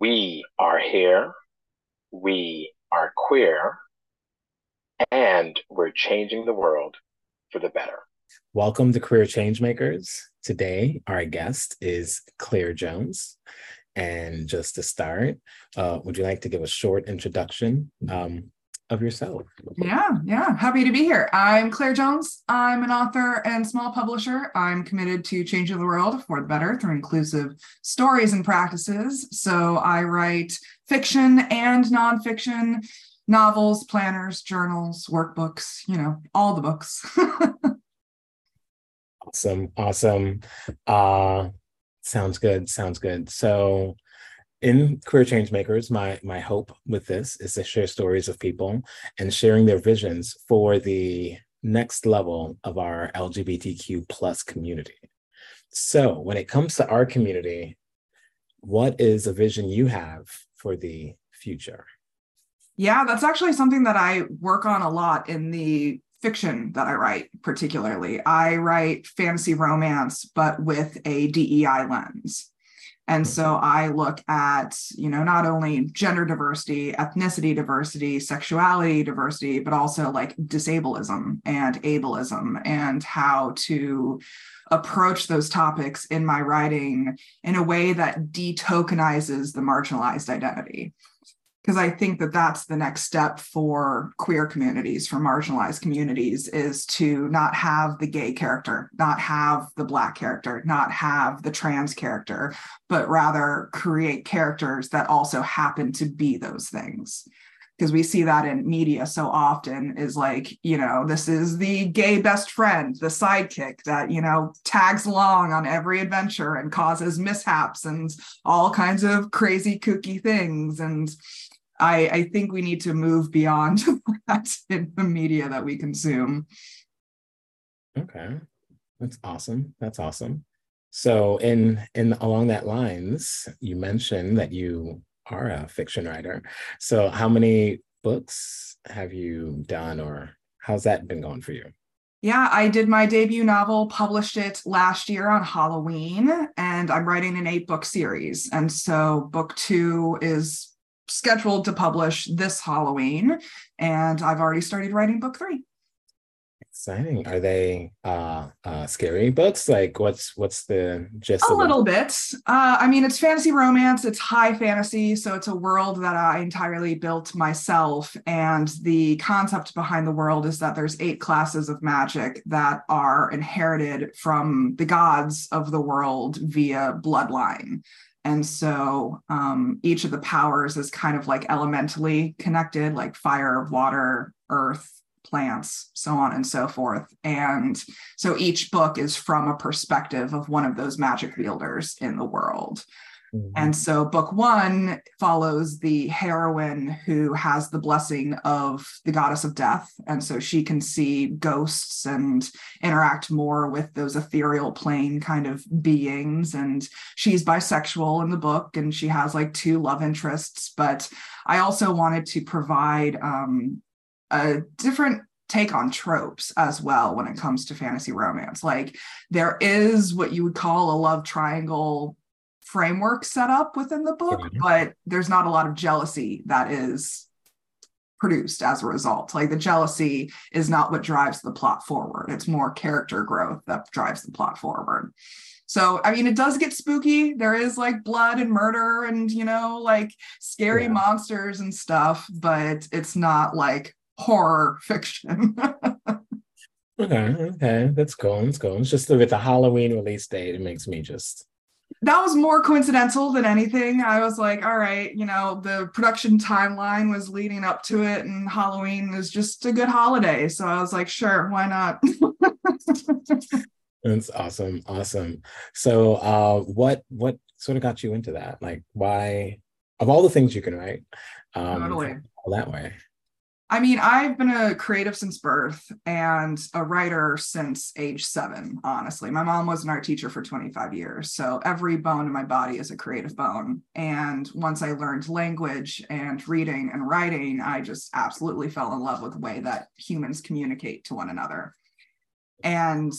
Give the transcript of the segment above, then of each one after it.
We are here. We are queer. And we're changing the world for the better. Welcome to Queer Changemakers. Today, our guest is Claire Jones. And just to start, uh, would you like to give a short introduction um, of yourself. Yeah, yeah. Happy to be here. I'm Claire Jones. I'm an author and small publisher. I'm committed to changing the world for the better through inclusive stories and practices. So I write fiction and nonfiction, novels, planners, journals, workbooks, you know, all the books. awesome. Awesome. Uh sounds good. Sounds good. So in queer change makers my my hope with this is to share stories of people and sharing their visions for the next level of our lgbtq plus community. So when it comes to our community what is a vision you have for the future? Yeah that's actually something that i work on a lot in the fiction that i write particularly. I write fantasy romance but with a dei lens and so I look at, you know, not only gender diversity, ethnicity diversity, sexuality diversity, but also like disableism and ableism and how to approach those topics in my writing in a way that detokenizes the marginalized identity because I think that that's the next step for queer communities, for marginalized communities, is to not have the gay character, not have the Black character, not have the trans character, but rather create characters that also happen to be those things. Because we see that in media so often is like, you know, this is the gay best friend, the sidekick that, you know, tags along on every adventure and causes mishaps and all kinds of crazy, kooky things. And I, I think we need to move beyond that in the media that we consume. Okay. That's awesome. That's awesome. So in in along that lines, you mentioned that you are a fiction writer. So how many books have you done or how's that been going for you? Yeah, I did my debut novel, published it last year on Halloween, and I'm writing an eight book series. And so book two is scheduled to publish this Halloween, and I've already started writing book three. Exciting. Are they uh, uh, scary books? Like, what's what's the gist? A little bit. Uh, I mean, it's fantasy romance. It's high fantasy, so it's a world that I entirely built myself. And the concept behind the world is that there's eight classes of magic that are inherited from the gods of the world via bloodline. And so um, each of the powers is kind of like elementally connected, like fire, water, earth, plants, so on and so forth. And so each book is from a perspective of one of those magic wielders in the world. Mm-hmm. And so, book one follows the heroine who has the blessing of the goddess of death. And so she can see ghosts and interact more with those ethereal plane kind of beings. And she's bisexual in the book and she has like two love interests. But I also wanted to provide um, a different take on tropes as well when it comes to fantasy romance. Like there is what you would call a love triangle framework set up within the book, mm-hmm. but there's not a lot of jealousy that is produced as a result. Like the jealousy is not what drives the plot forward. It's more character growth that drives the plot forward. So, I mean, it does get spooky. There is like blood and murder and, you know, like scary yeah. monsters and stuff, but it's not like horror fiction. okay, okay. That's cool. That's cool. It's just with the Halloween release date, it makes me just that was more coincidental than anything. I was like, all right, you know, the production timeline was leading up to it, and Halloween is just a good holiday. So I was like, sure, why not? That's awesome. Awesome. So uh what what sort of got you into that? Like why of all the things you can write, um totally. that way? I mean, I've been a creative since birth and a writer since age seven, honestly. My mom was an art teacher for 25 years. So every bone in my body is a creative bone. And once I learned language and reading and writing, I just absolutely fell in love with the way that humans communicate to one another. And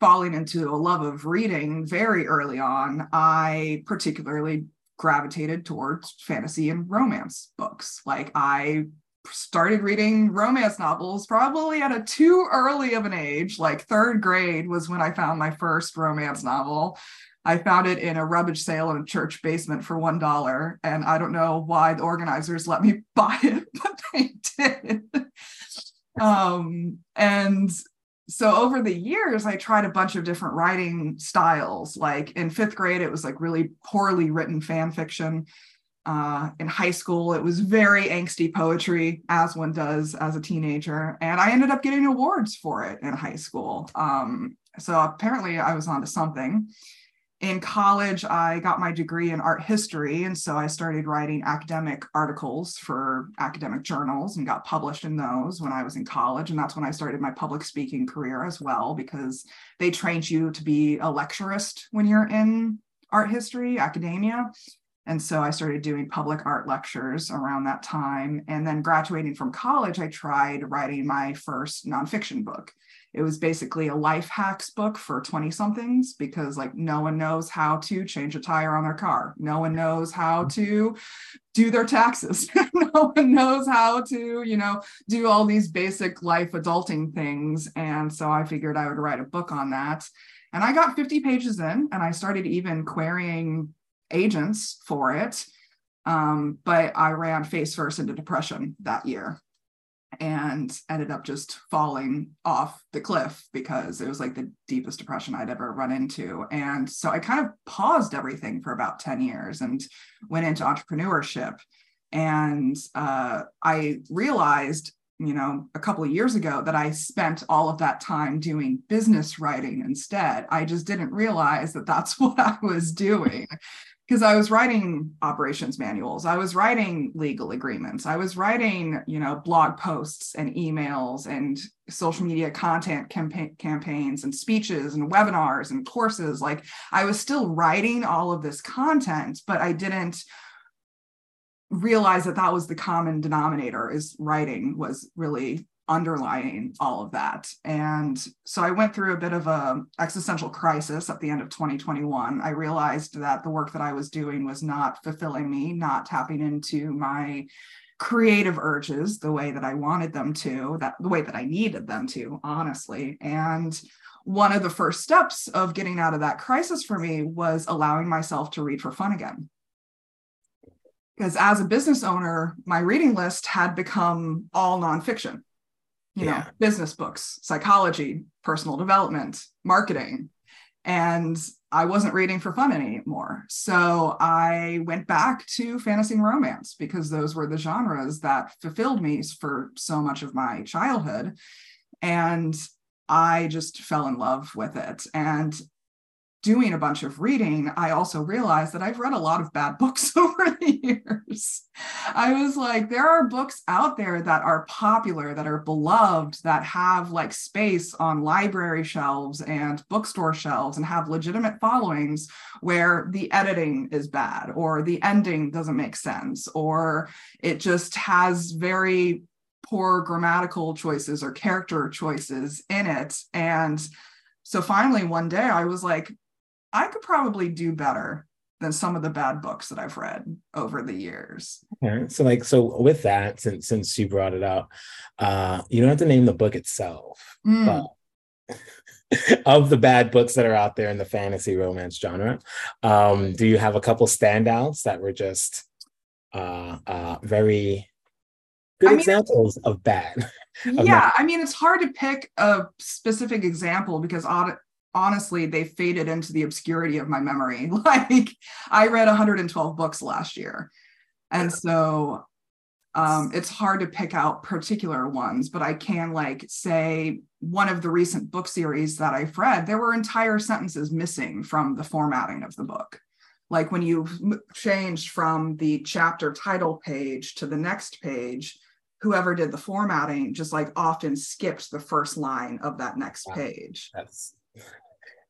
falling into a love of reading very early on, I particularly gravitated towards fantasy and romance books. Like I started reading romance novels probably at a too early of an age. Like third grade was when I found my first romance novel. I found it in a rubbish sale in a church basement for one dollar, and I don't know why the organizers let me buy it, but they did. um, and so over the years, I tried a bunch of different writing styles. Like in fifth grade, it was like really poorly written fan fiction. Uh, in high school, it was very angsty poetry, as one does as a teenager. And I ended up getting awards for it in high school. Um, so apparently, I was onto something. In college, I got my degree in art history. And so I started writing academic articles for academic journals and got published in those when I was in college. And that's when I started my public speaking career as well, because they trained you to be a lecturist when you're in art history, academia. And so I started doing public art lectures around that time. And then graduating from college, I tried writing my first nonfiction book. It was basically a life hacks book for 20 somethings because, like, no one knows how to change a tire on their car. No one knows how to do their taxes. no one knows how to, you know, do all these basic life adulting things. And so I figured I would write a book on that. And I got 50 pages in and I started even querying agents for it. Um, but I ran face first into depression that year and ended up just falling off the cliff because it was like the deepest depression I'd ever run into. And so I kind of paused everything for about 10 years and went into entrepreneurship. And uh, I realized, you know, a couple of years ago that I spent all of that time doing business writing instead. I just didn't realize that that's what I was doing because I was writing operations manuals, I was writing legal agreements, I was writing, you know, blog posts and emails and social media content campa- campaigns and speeches and webinars and courses. Like I was still writing all of this content, but I didn't realize that that was the common denominator is writing was really underlying all of that. And so I went through a bit of a existential crisis at the end of 2021. I realized that the work that I was doing was not fulfilling me, not tapping into my creative urges the way that I wanted them to, that the way that I needed them to, honestly. And one of the first steps of getting out of that crisis for me was allowing myself to read for fun again because as a business owner, my reading list had become all nonfiction you yeah. know, business books, psychology, personal development, marketing. And I wasn't reading for fun anymore. So I went back to fantasy and romance because those were the genres that fulfilled me for so much of my childhood. And I just fell in love with it. And doing a bunch of reading, I also realized that I've read a lot of bad books over the years. I was like, there are books out there that are popular, that are beloved, that have like space on library shelves and bookstore shelves and have legitimate followings where the editing is bad or the ending doesn't make sense or it just has very poor grammatical choices or character choices in it. And so finally, one day I was like, I could probably do better than some of the bad books that I've read over the years. Okay. So like so with that, since since you brought it up, uh, you don't have to name the book itself, mm. but of the bad books that are out there in the fantasy romance genre, um, do you have a couple standouts that were just uh, uh, very good I mean, examples of bad? Of yeah, I mean, it's hard to pick a specific example because honestly they faded into the obscurity of my memory. Like i read 112 books last year. And so um, it's hard to pick out particular ones but i can like say one of the recent book series that i've read there were entire sentences missing from the formatting of the book. Like when you changed from the chapter title page to the next page whoever did the formatting just like often skipped the first line of that next page. That's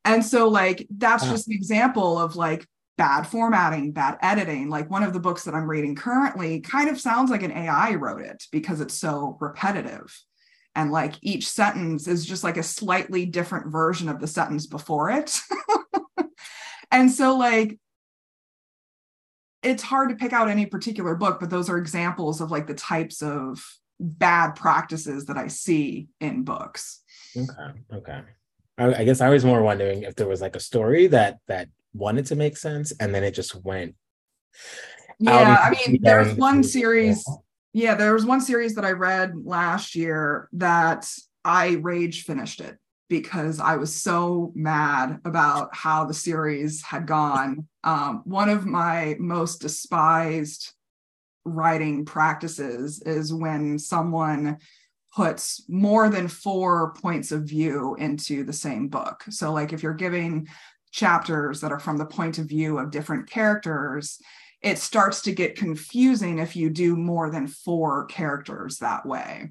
and so like that's uh-huh. just an example of like bad formatting, bad editing. Like one of the books that I'm reading currently kind of sounds like an AI wrote it because it's so repetitive. And like each sentence is just like a slightly different version of the sentence before it. and so like it's hard to pick out any particular book, but those are examples of like the types of bad practices that I see in books. Okay. Okay. I, I guess I was more wondering if there was like a story that that wanted to make sense and then it just went. Yeah, I mean, there's one series. Yeah, there was one series that I read last year that I rage finished it because I was so mad about how the series had gone. Um, one of my most despised writing practices is when someone puts more than four points of view into the same book. So, like if you're giving chapters that are from the point of view of different characters, it starts to get confusing if you do more than four characters that way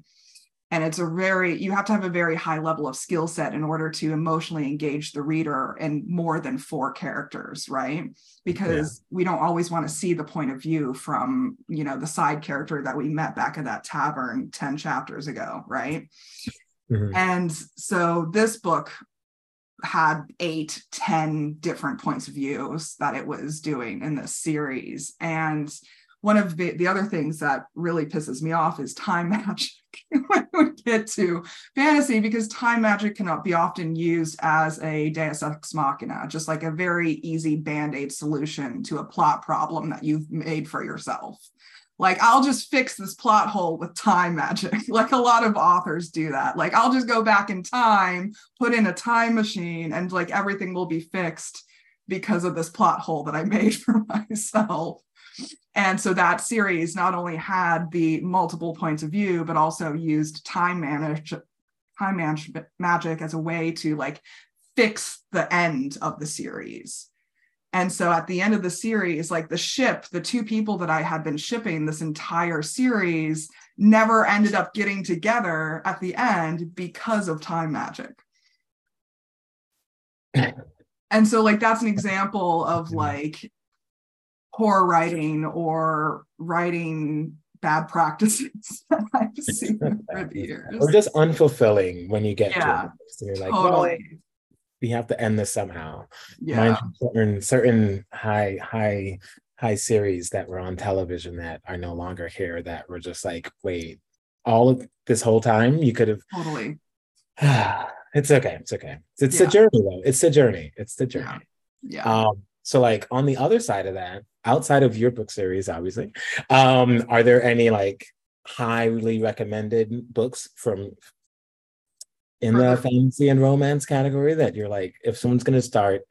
and it's a very you have to have a very high level of skill set in order to emotionally engage the reader in more than four characters right because yeah. we don't always want to see the point of view from you know the side character that we met back at that tavern 10 chapters ago right mm-hmm. and so this book had eight, ten different points of views that it was doing in this series and one of the, the other things that really pisses me off is time magic when we get to fantasy because time magic cannot be often used as a deus ex machina just like a very easy band-aid solution to a plot problem that you've made for yourself. Like i'll just fix this plot hole with time magic. Like a lot of authors do that. Like i'll just go back in time put in a time machine and like everything will be fixed because of this plot hole that i made for myself and so that series not only had the multiple points of view, but also used time manage time magic as a way to like fix the end of the series. And so at the end of the series, like the ship, the two people that I had been shipping this entire series never ended up getting together at the end because of time magic. and so like that's an example of like poor writing or writing bad practices that I've seen over the years. Or just unfulfilling when you get yeah, to it. So you're like, totally. well, we have to end this somehow. Yeah. certain certain high, high, high series that were on television that are no longer here that were just like, wait, all of this whole time you could have totally. it's okay. It's okay. It's yeah. a journey though. It's the journey. It's the journey. Yeah. yeah. Um, so like on the other side of that, outside of your book series, obviously, um, are there any like highly recommended books from in the fantasy and romance category that you're like, if someone's going to start,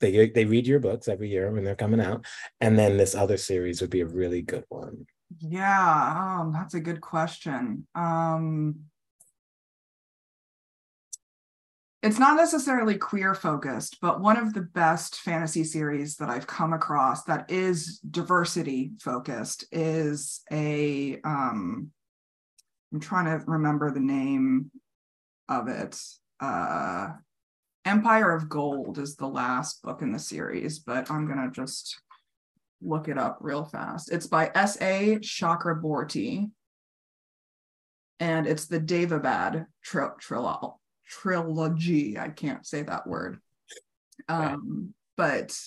they they read your books every year when they're coming out, and then this other series would be a really good one. Yeah, um, that's a good question. Um, it's not necessarily queer focused, but one of the best fantasy series that I've come across that is diversity focused is a um I'm trying to remember the name of it. Uh Empire of Gold is the last book in the series, but I'm going to just look it up real fast. It's by S.A. Chakraborty and it's the Daevabad tri- trilogy trilogy. I can't say that word. Um, but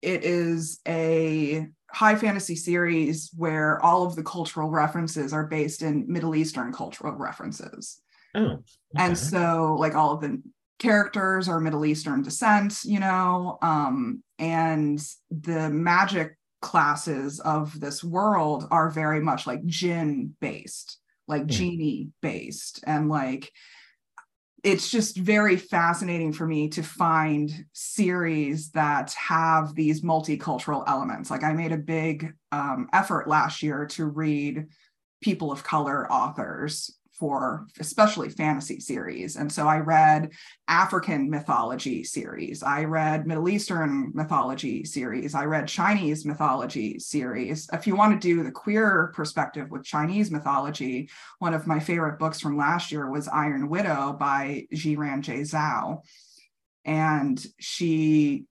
it is a high fantasy series where all of the cultural references are based in Middle Eastern cultural references. Oh, okay. And so, like, all of the characters are Middle Eastern descent, you know, um, and the magic classes of this world are very much like jinn based, like mm. genie based, and like it's just very fascinating for me to find series that have these multicultural elements. Like I made a big um, effort last year to read people of color authors for especially fantasy series. And so I read African mythology series, I read Middle Eastern mythology series, I read Chinese mythology series. If you want to do the queer perspective with Chinese mythology, one of my favorite books from last year was Iron Widow by Xiran Jay Zhao. And she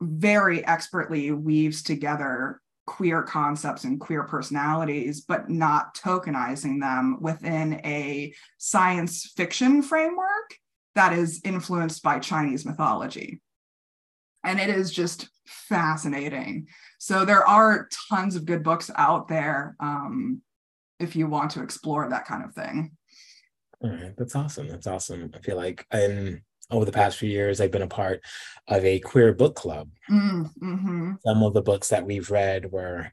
very expertly weaves together queer concepts and queer personalities, but not tokenizing them within a science fiction framework that is influenced by Chinese mythology. and it is just fascinating. So there are tons of good books out there um, if you want to explore that kind of thing. All right, that's awesome. That's awesome. I feel like in over the past few years, I've been a part of a queer book club. Mm, hmm Some of the books that we've read were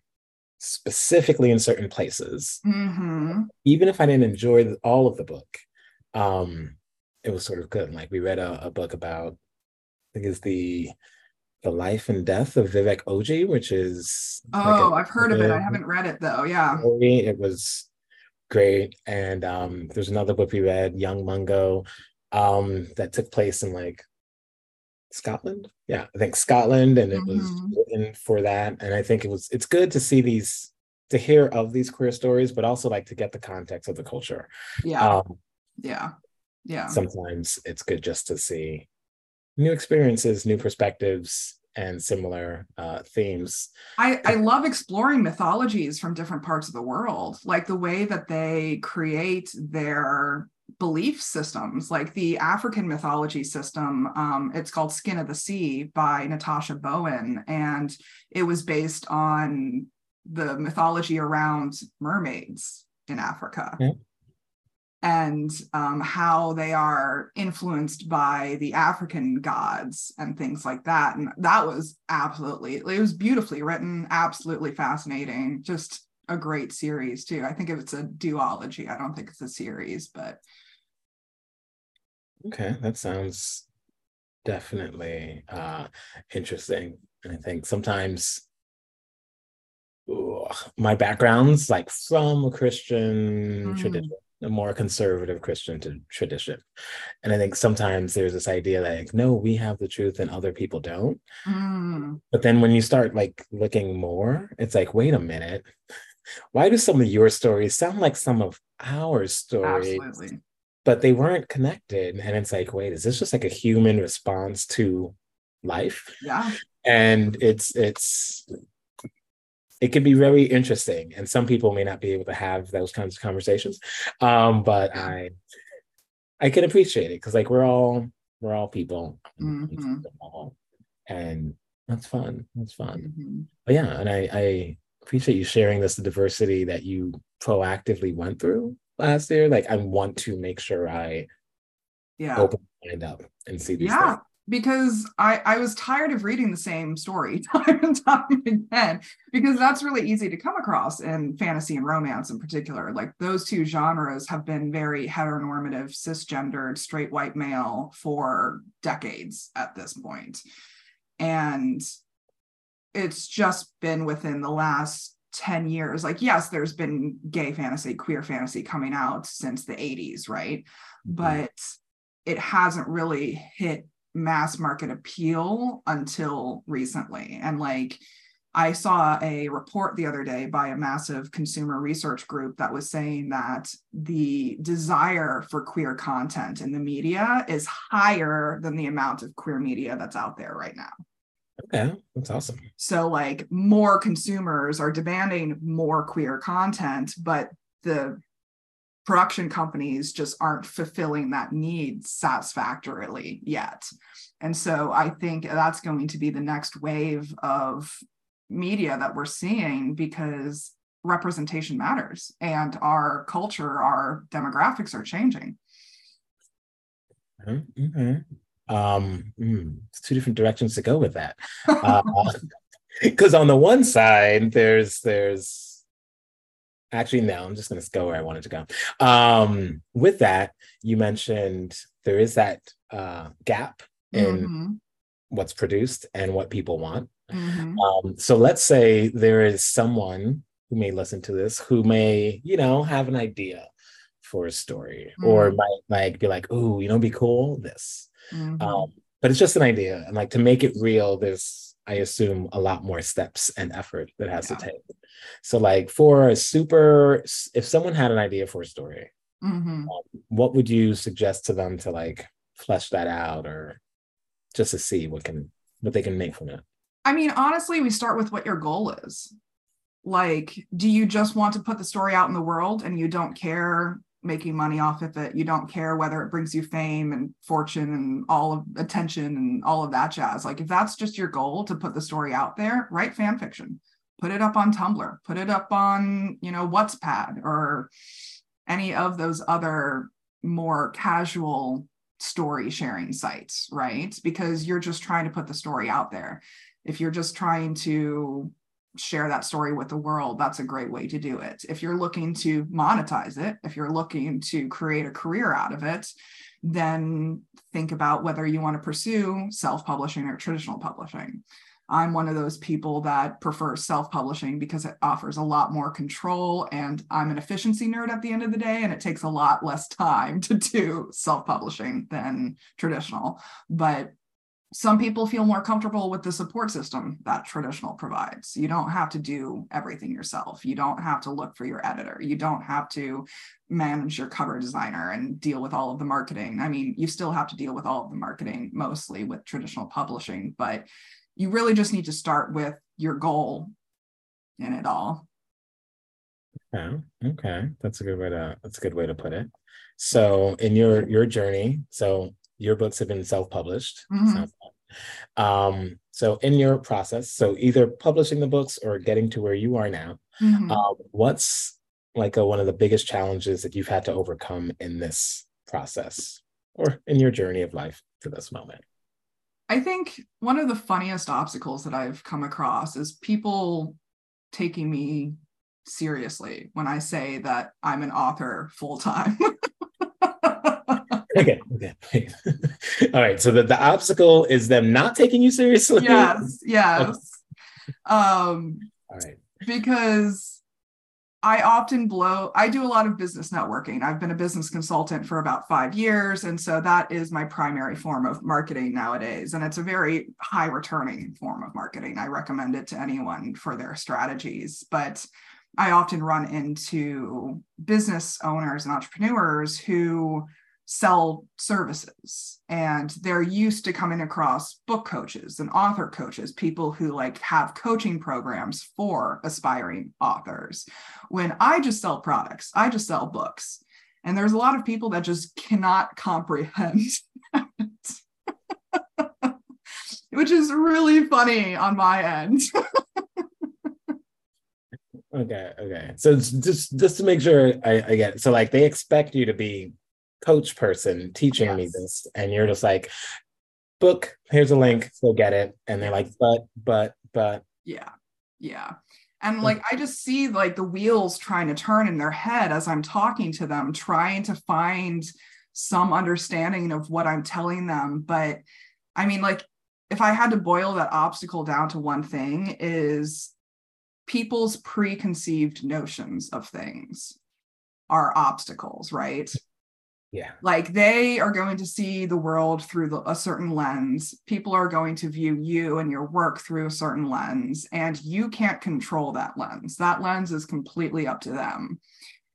specifically in certain places. hmm Even if I didn't enjoy all of the book, um, it was sort of good. Like we read a, a book about, I think it's the the life and death of Vivek Oji, which is like a- Oh, I've heard of it. I haven't read it though. Yeah. story. It was great. And um, there's another book we read, Young Mungo, um, that took place in like Scotland. Yeah, I think Scotland, and it was Mhm. written for that. And I think it was it's good to see these to hear of these queer stories, but also like to get the context of the culture. Yeah. Um, yeah. Yeah. sometimes it's good just to see new experiences, new perspectives, and similar uh, themes. I, I love exploring mythologies from different parts of the world, like the way that they create their belief systems, like the African mythology system. Um, it's called Skin of the Sea by Natasha Bowen, and it was based on the mythology around mermaids in Africa. Yeah. And um, how they are influenced by the African gods and things like that. And that was absolutely, it was beautifully written, absolutely fascinating. Just a great series, too. I think if it's a duology, I don't think it's a series, but Okay, that sounds definitely uh interesting. And I think sometimes ooh, my background's like from a Christian Mm. tradition, a more conservative Christian to tradition. And I think sometimes there's this idea that like, no, we have the truth and other people don't. mm, But then when you start like looking more, it's like, wait a minute. Why do some of your stories sound like some of our stories? absolutely. But they weren't connected. And it's like, wait, is this just like a human response to life? Yeah. And it's it's it can be very interesting. And some people may not be able to have those kinds of conversations. Um, but I I can appreciate it because like we're all we're all people. Mhm. And that's fun. That's fun. Mhm. But yeah, and I, I appreciate you sharing this the diversity that you proactively went through last year. Like I want to make sure I Yeah. open my mind up and see these Yeah. things. Because I, I was tired of reading the same story time and time again, because that's really easy to come across in fantasy and romance in particular. Like those two genres have been very heteronormative, cisgendered, straight white male for decades at this point. And it's just been within the last 10 years. Like, yes, there's been gay fantasy, queer fantasy coming out since the 80s, right? Mm-hmm. But it hasn't really hit mass market appeal until recently. And like, I saw a report the other day by a massive consumer research group that was saying that the desire for queer content in the media is higher than the amount of queer media that's out there right now. Okay, that's awesome. So, like, more consumers are demanding more queer content, but the production companies just aren't fulfilling that need satisfactorily yet. And so, I think that's going to be the next wave of media that we're seeing because representation matters and our culture, our demographics are changing. Okay. Um, mm, two different directions to go with that. Because on the one side, there's there's actually no, I'm just gonna go where I wanted to go. Um, with that, you mentioned there is that uh, gap in Mhm, what's produced and what people want. mhm. Um, so let's say there is someone who may listen to this who may, you know, have an idea for a story or Mm. might like be like, oh, you know, be cool, this. Mhm. Um, but it's just an idea. And like to make it real, there's I assume a lot more steps and effort that has Yeah. to take. So like for a super if someone had an idea for a story, Mhm. what would you suggest to them to like flesh that out or just to see what can what they can make from it? I mean, honestly, we start with what your goal is. Like, do you just want to put the story out in the world and you don't care making money off of it. You don't care whether it brings you fame and fortune and all of attention and all of that jazz. Like if that's just your goal to put the story out there, write fan fiction. Put it up on Tumblr, put it up on, you know, Wattpad or any of those other more casual story sharing sites, right? Because you're just trying to put the story out there. If you're just trying to share that story with the world, that's a great way to do it. If you're looking to monetize it, if you're looking to create a career out of it, then think about whether you want to pursue self publishing or traditional publishing. I'm one of those people that prefers self publishing because it offers a lot more control. And I'm an efficiency nerd at the end of the day, and it takes a lot less time to do self publishing than traditional. But some people feel more comfortable with the support system that traditional provides. You don't have to do everything yourself. You don't have to look for your editor. You don't have to manage your cover designer and deal with all of the marketing. I mean, you still have to deal with all of the marketing mostly with traditional publishing, but you really just need to start with your goal in it all. Okay. Okay. That's a good way to that's a good way to put it. So in your your journey, so your books have been self-published. Mm-hmm. Um, so in your process, so either publishing the books or getting to where you are now, mm-hmm. um, what's like a, one of the biggest challenges that you've had to overcome in this process or in your journey of life to this moment? I think one of the funniest obstacles that I've come across is people taking me seriously when I say that I'm an author full time. okay, okay. All right. So the, the obstacle is them not taking you seriously. Yes, yes. Okay. Um all right. Because I often blow, I do a lot of business networking. I've been a business consultant for about five years. And so that is my primary form of marketing nowadays. And it's a very high returning form of marketing. I recommend it to anyone for their strategies. But I often run into business owners and entrepreneurs who sell services. And they're used to coming across book coaches and author coaches people who like have coaching programs for aspiring authors. When i just sell products i just sell books. And there's a lot of people that just cannot comprehend which is really funny on my end. Okay okay. So just just to make sure I, I get it. so like they expect you to be coach person teaching yes. me this and you're just like book here's a link go get it and they're like but but but. Yeah yeah. And mm. like i just see like the wheels trying to turn in their head as i'm talking to them trying to find some understanding of what i'm telling them. But i mean like if i had to boil that obstacle down to one thing is people's preconceived notions of things are obstacles right yeah. Like they are going to see the world through the, a certain lens. People are going to view you and your work through a certain lens, and you can't control that lens. That lens is completely up to them.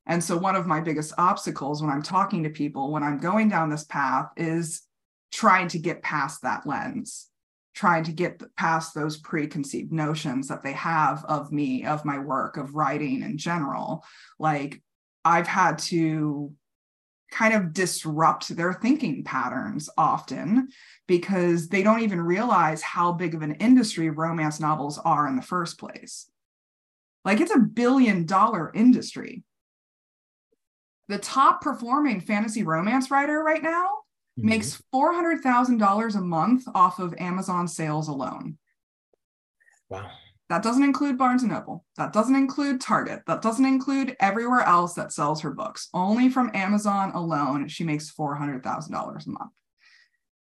And so, one of my biggest obstacles when I'm talking to people, when I'm going down this path, is trying to get past that lens, trying to get past those preconceived notions that they have of me, of my work, of writing in general. Like, I've had to kind of disrupt their thinking patterns often because they don't even realize how big of an industry romance novels are in the first place. Like it's a billion dollar industry. The top performing fantasy romance writer right now mm-hmm. makes $400,000 a month off of Amazon sales alone. Wow. That doesn't include Barnes and Noble. That doesn't include Target. That doesn't include everywhere else that sells her books. Only from Amazon alone, she makes $400,000 a month.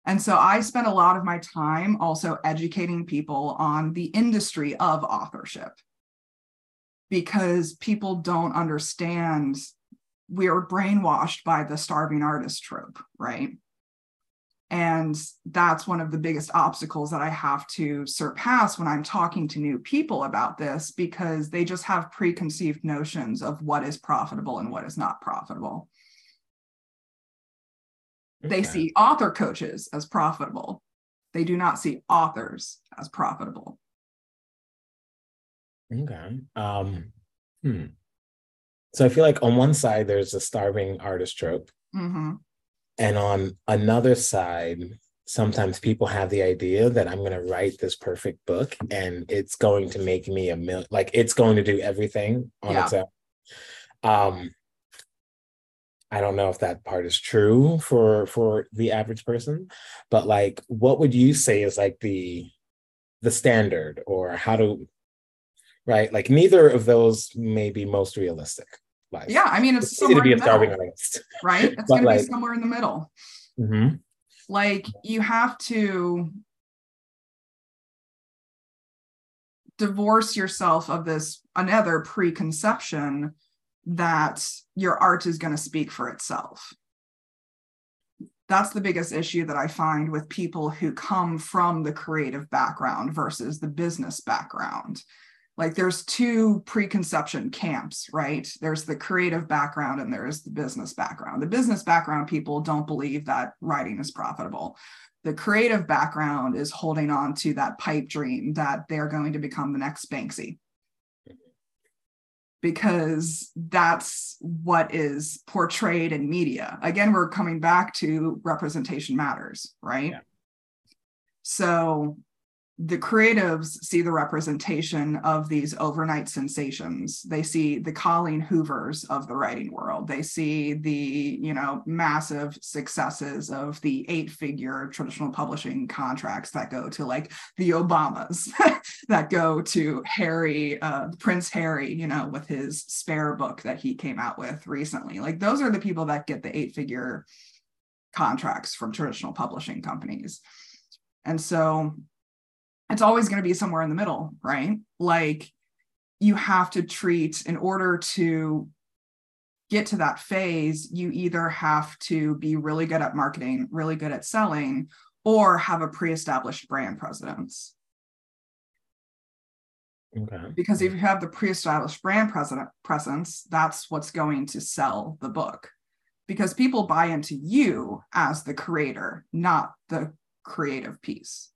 And so I spent a lot of my time also educating people on the industry of authorship because people don't understand. We are brainwashed by the starving artist trope, right? And that's one of the biggest obstacles that I have to surpass when I'm talking to new people about this because they just have preconceived notions of what is profitable and what is not profitable. Okay. They see author coaches as profitable, they do not see authors as profitable. Okay. Um, hmm. So I feel like on one side there's a starving artist trope, hmm and on another side, sometimes people have the idea that I'm going to write this perfect book and it's going to make me a mil like it's going to do everything on Yeah. its own. Um, I don't know if that part is true for for the average person, but like, what would you say is like the the standard or how to right? Like, neither of those may be most realistic. Like, Yeah, I mean, it's it's easy to somewhere be in a the starving middle, artist. right? It's going to be somewhere in the middle. Mhm. Like you have to divorce yourself of this another preconception that your art is going to speak for itself. That's the biggest issue that I find with people who come from the creative background versus the business background. Like there's two preconception camps, right? There's the creative background and there's the business background. The business background people don't believe that writing is profitable the creative background is holding on to that pipe dream that they're going to become the next Banksy. Because that's what is portrayed in media. Again, we're coming back to representation matters, right? Yeah. So the creatives see the representation of these overnight sensations. They see the Colleen Hoovers of the writing world. They see the, you know, massive successes of the eight-figure traditional publishing contracts that go to like the Obamas, that go to Harry, uh, Prince Harry, you know, with his spare book that he came out with recently. Like those are the people that get the eight-figure contracts from traditional publishing companies. And so it's always going to be somewhere in the middle, right? Like you have to treat in order to get to that phase, you either have to be really good at marketing, really good at selling, or have a pre-established brand presence. Okay. Because if you have the pre-established brand president presence, that's what's going to sell the book. Because people buy into you as the creator, not the creative piece.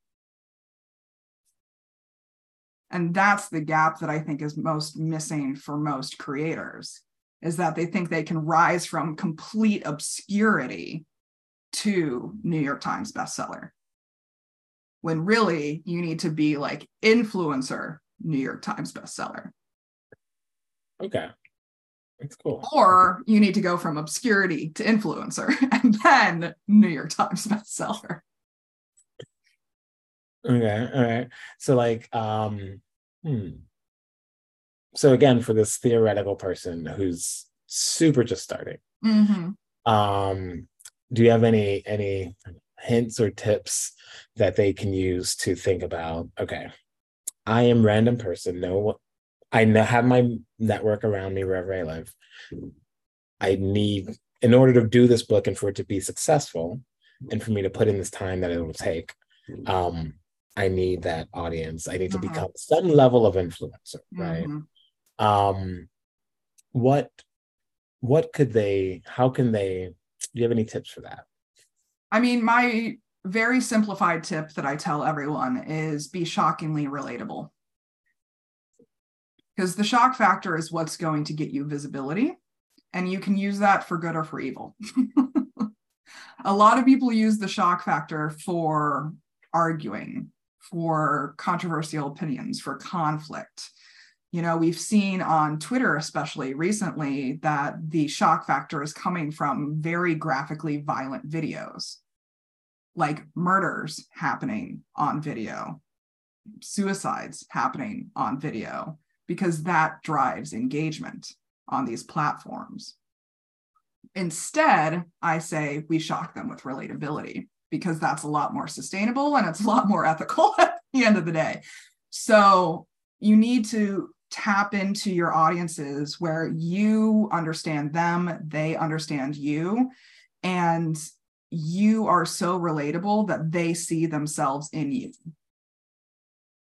And that's the gap that I think is most missing for most creators is that they think they can rise from complete obscurity to New York Times bestseller. When really you need to be like influencer New York Times bestseller. Okay. That's cool. Or you need to go from obscurity to influencer and then New York Times bestseller. Okay. All right. So like um hmm. So again for this theoretical person who's super just starting, Mhm. um do you have any any hints or tips that they can use to think about okay, I am random person, no I know, have my network around me wherever I live. I need in order to do this book and for it to be successful and for me to put in this time that it will take um I need that audience. I need to Mhm. become some level of influencer, right? Mhm. Um, what what could they? How can they? Do you have any tips for that? I mean, my very simplified tip that I tell everyone is be shockingly relatable. Because the shock factor is what's going to get you visibility, and you can use that for good or for evil. A lot of people use the shock factor for arguing, for controversial opinions, for conflict. You know, we've seen on Twitter, especially recently, that the shock factor is coming from very graphically violent videos, like murders happening on video, suicides happening on video, because that drives engagement on these platforms. Instead, I say we shock them with relatability because that's a lot more sustainable and it's a lot more ethical at the end of the day. So you need to tap into your audiences where you understand them, they understand you, and you are so relatable that they see themselves in you.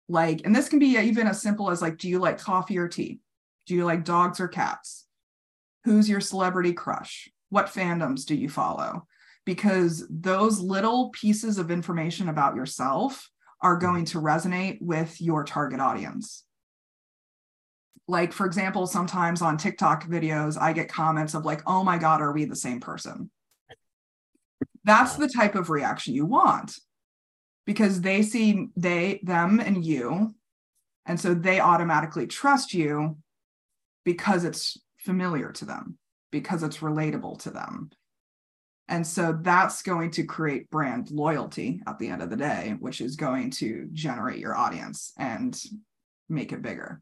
Like, and this can be even as simple as like, do you like coffee or tea? Do you like dogs or cats? Who's your celebrity crush? What fandoms do you follow? Because those little pieces of information about yourself are mm-hmm. going to resonate with your target audience. like for example sometimes on tiktok videos i get comments of like oh my god are we the same person? That's the type of reaction you want because they see they them and you and so they automatically trust you because it's familiar to them because it's relatable to them and so that's going to create brand loyalty at the end of the day, which is going to generate your audience and make it bigger.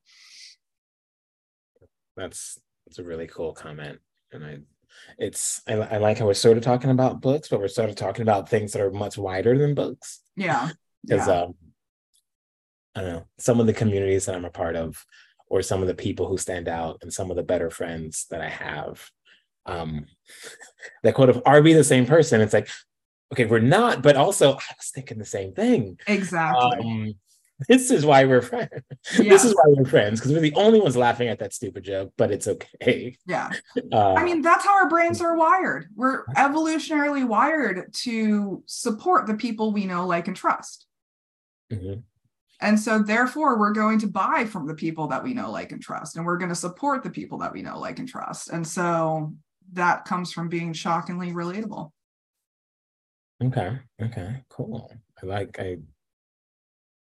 That's that's a really cool comment. And I it's I, I like how we're sort of talking about books, but we're sort of talking about things that are much wider than books. Yeah. Because yeah. um I don't know, some of the communities that I'm a part of, or some of the people who stand out and some of the better friends that I have um, that quote of are we the same person? It's like, okay, we're not, but also I was thinking the same thing. Exactly. Um, this is why we're friends. Yeah. This is why we're friends because we're the only ones laughing at that stupid joke, but it's okay. Yeah. Uh, I mean, that's how our brains are wired. We're evolutionarily wired to support the people we know, like, and trust. Mm-hmm. And so, therefore, we're going to buy from the people that we know, like, and trust, and we're going to support the people that we know, like, and trust. And so, that comes from being shockingly relatable. Okay. Okay. Cool. I like I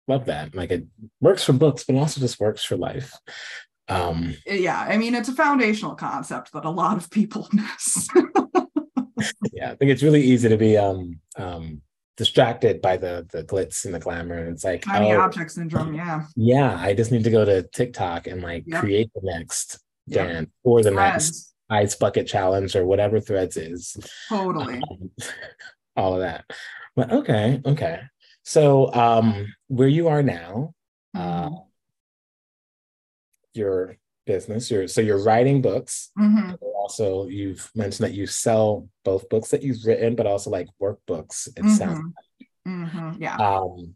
love that. Like it works for books, but also just works for life. Um yeah, I mean it's a foundational concept that a lot of people miss. yeah, I think it's really easy to be um um distracted by the the glitz and the glamour. And it's like tiny oh, object syndrome, yeah. Yeah. I just need to go to TikTok and like yep. create the next yep. dance or the Threads. next ice bucket challenge or whatever threads is totally um, all of that but okay okay so um where you are now uh, mm-hmm. uh your business you're so you're writing books mm-hmm. also you've mentioned that you sell both books that you've written but also like workbooks it mm-hmm. sounds like. Mm-hmm. yeah um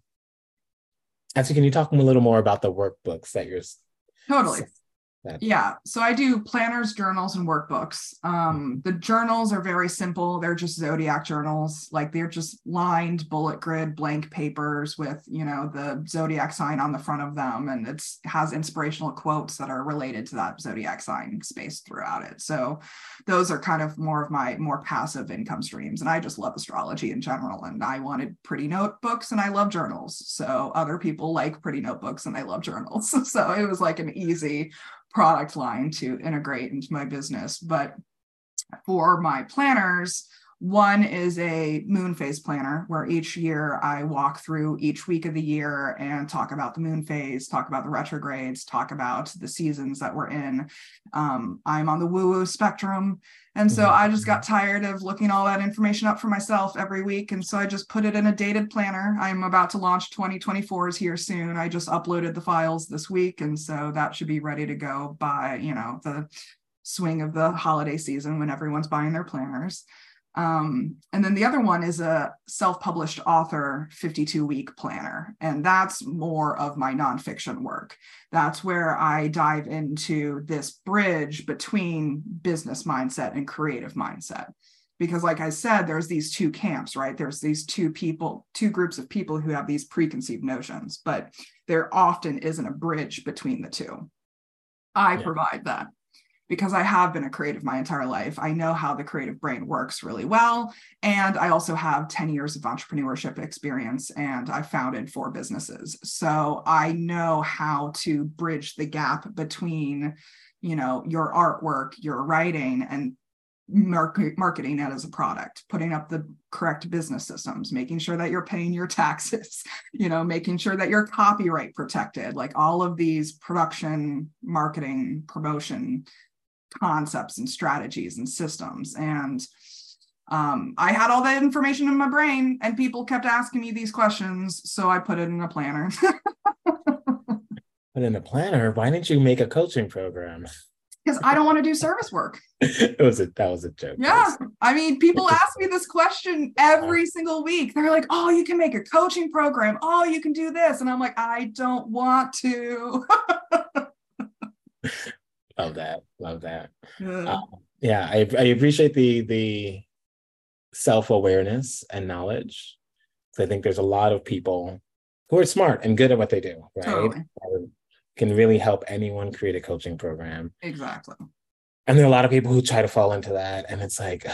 actually can you talk a little more about the workbooks that you're totally yeah. So I do planners, journals, and workbooks. Um, the journals are very simple. They're just zodiac journals. Like they're just lined bullet grid blank papers with, you know, the zodiac sign on the front of them. And it has inspirational quotes that are related to that zodiac sign spaced throughout it. So those are kind of more of my more passive income streams. And I just love astrology in general. And I wanted pretty notebooks and I love journals. So other people like pretty notebooks and I love journals. so it was like an easy product line to integrate into my business. But for my planners, one is a moon phase planner where each year I walk through each week of the year and talk about the moon phase, talk about the retrogrades, talk about the seasons that we're in. Um, I'm on the woo woo spectrum. And so mm-hmm. I just got tired of looking all that information up for myself every week. And so I just put it in a dated planner. I'm about to launch 2024s here soon. I just uploaded the files this week. And so that should be ready to go by, you know, the swing of the holiday season when everyone's buying their planners. Um, and then the other one is a self published author 52 week planner. And that's more of my nonfiction work. That's where I dive into this bridge between business mindset and creative mindset. Because, like I said, there's these two camps, right? There's these two people, two groups of people who have these preconceived notions, but there often isn't a bridge between the two. I yeah. provide that because I have been a creative my entire life. I know how the creative brain works really well. And I also have 10 years of entrepreneurship experience and I founded four businesses. So I know how to bridge the gap between, you know, your artwork, your writing, and market, marketing it as a product putting up the correct business systems making sure that you're paying your taxes you know making sure that you're copyright protected like all of these production marketing promotion concepts and strategies and systems. And um, I had all that information in my brain, and people kept asking me these questions. So I put it in a planner. Put in a planner? Why didn't you make a coaching program? Because I don't want to do service work. it was a that was a joke. Yeah. I mean, people ask me this question every single week. They're like, oh, you can make a coaching program. Oh, you can do this. And I'm like, I don't want to. Love that. Love that. Yeah, um, yeah I, I appreciate the the self-awareness and knowledge. I think there's a lot of people who are smart and good at what they do, right? Totally. can really help anyone create a coaching program. Exactly. And there are a lot of people who try to fall into that. And it's like,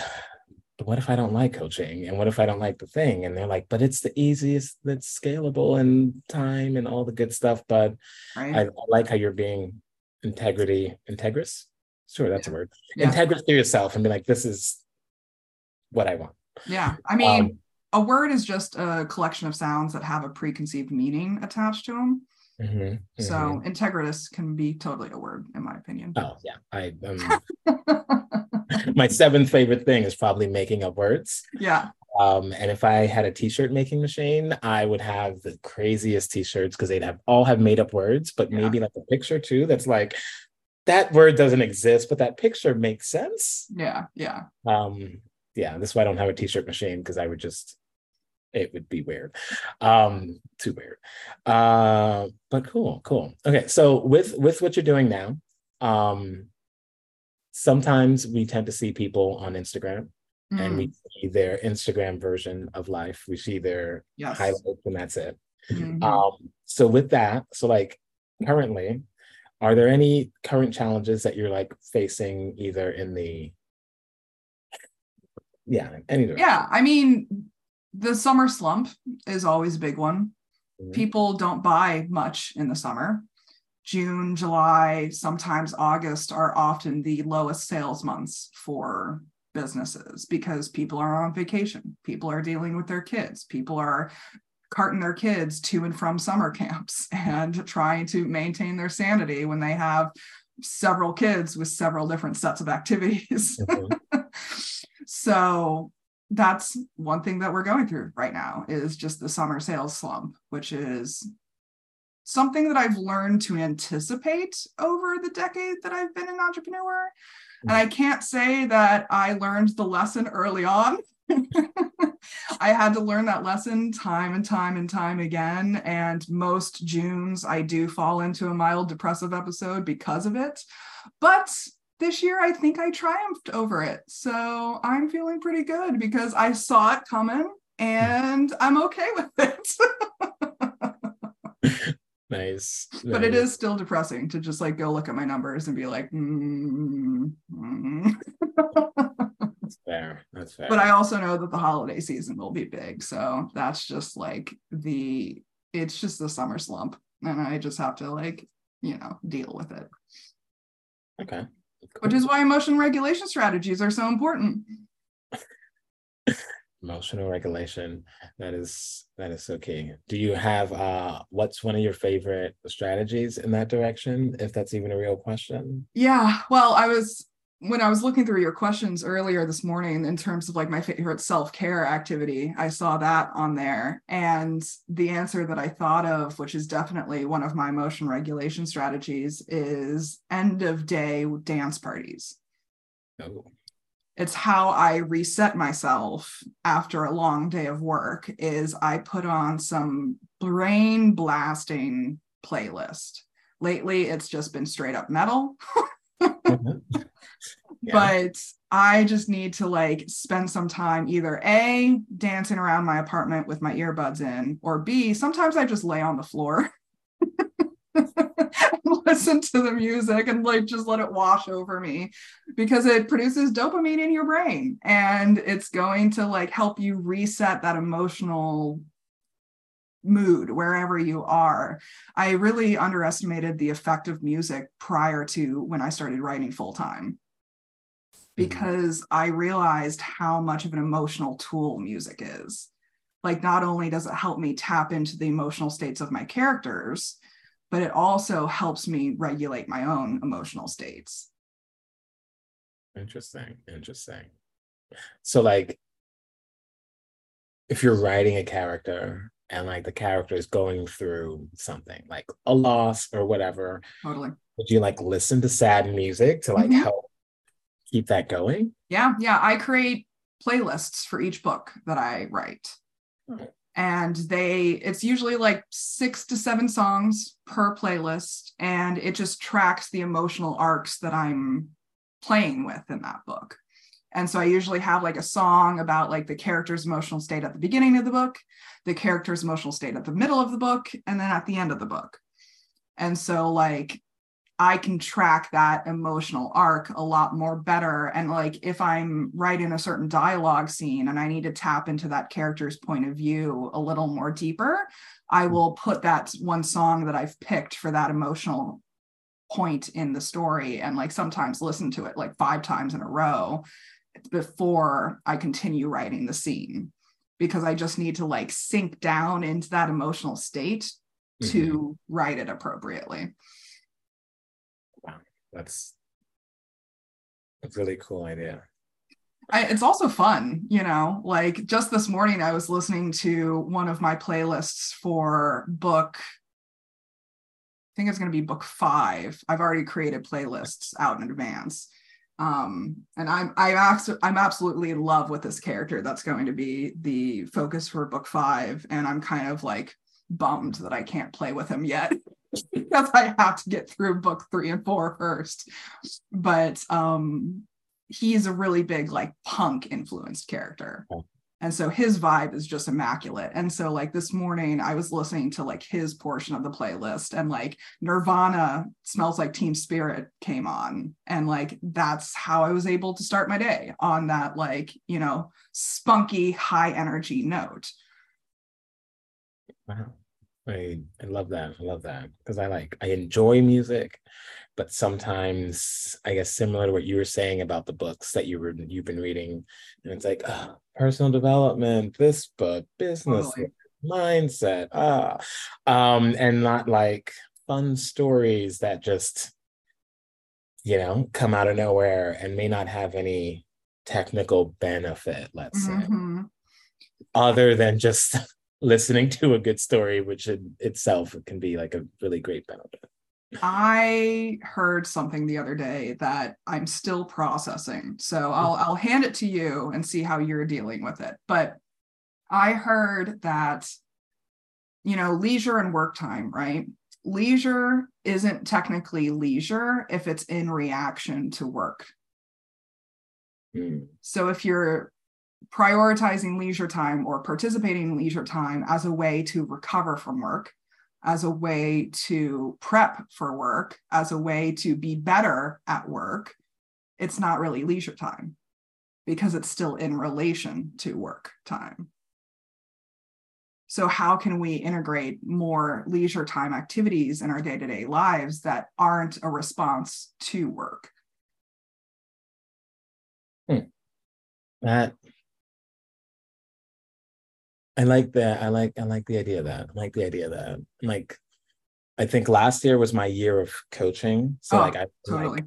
what if I don't like coaching? And what if I don't like the thing? And they're like, but it's the easiest, that's scalable and time and all the good stuff. But Right. I, I like how you're being integrity, integrous. Sure, that's a word. Yeah. To yourself and be like, this is what I want. yeah. I mean, Um, a word is just a collection of sounds that have a preconceived meaning attached to them. mhm, So mhm. integritous can be totally a word, in my opinion. oh yeah, I um, my seventh favorite thing is probably making up words. yeah. Um, and if I had a t-shirt making machine, I would have the craziest t-shirts because they'd have all have made up words, but Yeah. maybe like a picture too. That's like that word doesn't exist, but that picture makes sense. Yeah. Yeah. Um, yeah, that's why I don't have a t-shirt machine because I would just it would be weird. Um, too weird. Uh, but cool, cool. Okay, so with with what you're doing now, um, sometimes we tend to see people on Instagram and Mm, we see their Instagram version of life. We see their yes. highlights and that's it. Mhm. Um, so with that, so like currently, are there any current challenges that you're like facing either in the yeah, any direction? yeah. I mean, the summer slump is always a big one. Mhm. People don't buy much in the summer. June, July, sometimes August are often the lowest sales months for businesses because people are on vacation. People are dealing with their kids. People are carting their kids to and from summer camps and trying to maintain their sanity when they have several kids with several different sets of activities. Mhm. so that's one thing that we're going through right now is just the summer sales slump, which is something that I've learned to anticipate over the decade that I've been an entrepreneur. And I can't say that I learned the lesson early on. I had to learn that lesson time and time and time again. And most Junes, I do fall into a mild depressive episode because of it. But this year, I think I triumphed over it. So I'm feeling pretty good because I saw it coming hmm. and I'm okay with it. Nice. but it is still depressing to just like go look at my numbers and be like, mm, mm. That's fair. That's fair. but I also know that the holiday season will be big. So that's just like the, it's just the summer slump. And I just have to like, you know, deal with it, okay. which is why emotion regulation strategies are so important. emotional regulation that is that is so key do you have uh what's one of your favorite strategies in that direction if that's even a real question Yeah. Well, I was when I was looking through your questions earlier this morning in terms of like my favorite self-care activity, I saw that on there. And the answer that I thought of, which is definitely one of my emotion regulation strategies, is end of day dance parties. oh It's how I reset myself after a long day of work is I put on some brain blasting playlist. Lately it's just been straight up metal. Mhm. Yeah. but I just need to like spend some time either A, dancing around my apartment with my earbuds in, or B, sometimes I just lay on the floor listen to the music and like just let it wash over me because it produces dopamine in your brain and it's going to like help you reset that emotional mood wherever you are. I really underestimated the effect of music prior to when I started writing full time mm-hmm. because I realized how much of an emotional tool music is. Like, not only does it help me tap into the emotional states of my characters, but it also helps me regulate my own emotional states. Interesting. Interesting. So like if you're writing a character and like the character is going through something like a loss or whatever, Totally. would you like listen to sad music to like Mhm. help keep that going? Yeah. Yeah. I create playlists for each book that I write. And they, it's usually like six to seven songs per playlist. And it just tracks the emotional arcs that I'm playing with in that book. And so I usually have like a song about like the character's emotional state at the beginning of the book, the character's emotional state at the middle of the book, and then at the end of the book. And so like I can track that emotional arc a lot more better. And like if I'm writing a certain dialogue scene and I need to tap into that character's point of view a little more deeper, I hmm. will put that one song that I've picked for that emotional point in the story and like sometimes listen to it like five times in a row before I continue writing the scene because I just need to like sink down into that emotional state mm-hmm. to write it appropriately. That's a really cool idea. I, it's also fun, you know. Like just this morning, I was listening to one of my playlists for book. I think it's going to be book five. I've already created playlists out in advance, um, and I'm I'm, I'm absolutely in love with this character. That's going to be the focus for book five, and I'm kind of like bummed that I can't play with him yet. because I have to get through book three and four first. But um, he's a really big like punk influenced character. And so his vibe is just immaculate. And so like this morning I was listening to like his portion of the playlist and like Nirvana smells like Teen Spirit came on and like that's how I was able to start my day on that like, you know, spunky high energy note. Wow. I I love that. I love that because I like I enjoy music, but sometimes I guess similar to what you were saying about the books that you were you've been reading, and it's like oh, personal development, this book, business mindset, ah, um, and not like fun stories that just you know come out of nowhere and may not have any technical benefit. Let's mm-hmm. say other than just listening to a good story, which in itself can be like a really great benefit. I heard something the other day that I'm still processing. So I'll I'll hand it to you and see how you're dealing with it. But I heard that you know, leisure and work time, right? Leisure isn't technically leisure if it's in reaction to work. Mm. So if you're prioritizing leisure time or participating in leisure time as a way to recover from work, as a way to prep for work, as a way to be better at work, it's not really leisure time because it's still in relation to work time. So, how can we integrate more leisure time activities in our day to day lives that aren't a response to work? Hmm. That I like that. I like I like the idea of that. I like the idea of that. Like I think last year was my year of coaching. So oh, like I totally. like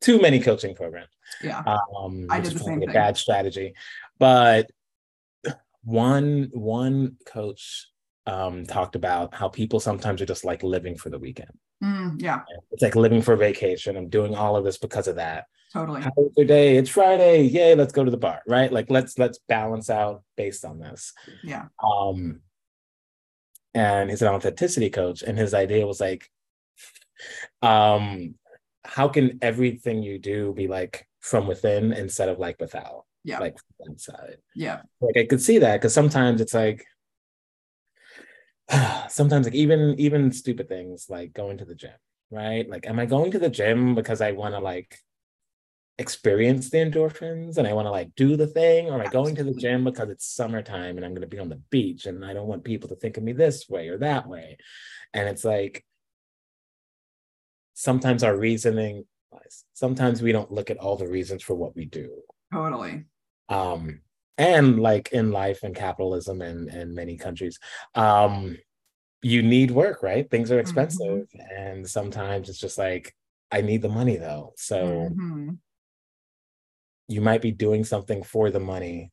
too many coaching programs. Yeah. Um I did the same thing. bad strategy. But one one coach um talked about how people sometimes are just like living for the weekend. Mm, yeah. It's like living for vacation. I'm doing all of this because of that. Totally. How was your day? It's Friday. Yay, let's go to the bar, right? Like let's let's balance out based on this. Yeah. Um and he's an authenticity coach. And his idea was like, um, how can everything you do be like from within instead of like without? Yeah. Like inside. Yeah. Like I could see that because sometimes it's like sometimes like even even stupid things like going to the gym, right? Like, am I going to the gym because I want to like experience the endorphins and I want to like do the thing, or am I going to the gym because it's summertime and I'm going to be on the beach and I don't want people to think of me this way or that way? And it's like sometimes our reasoning, sometimes we don't look at all the reasons for what we do. Totally. Um, and like in life and capitalism and and many countries, um, you need work, right? Things are expensive, mm-hmm. and sometimes it's just like I need the money though. So mm-hmm you might be doing something for the money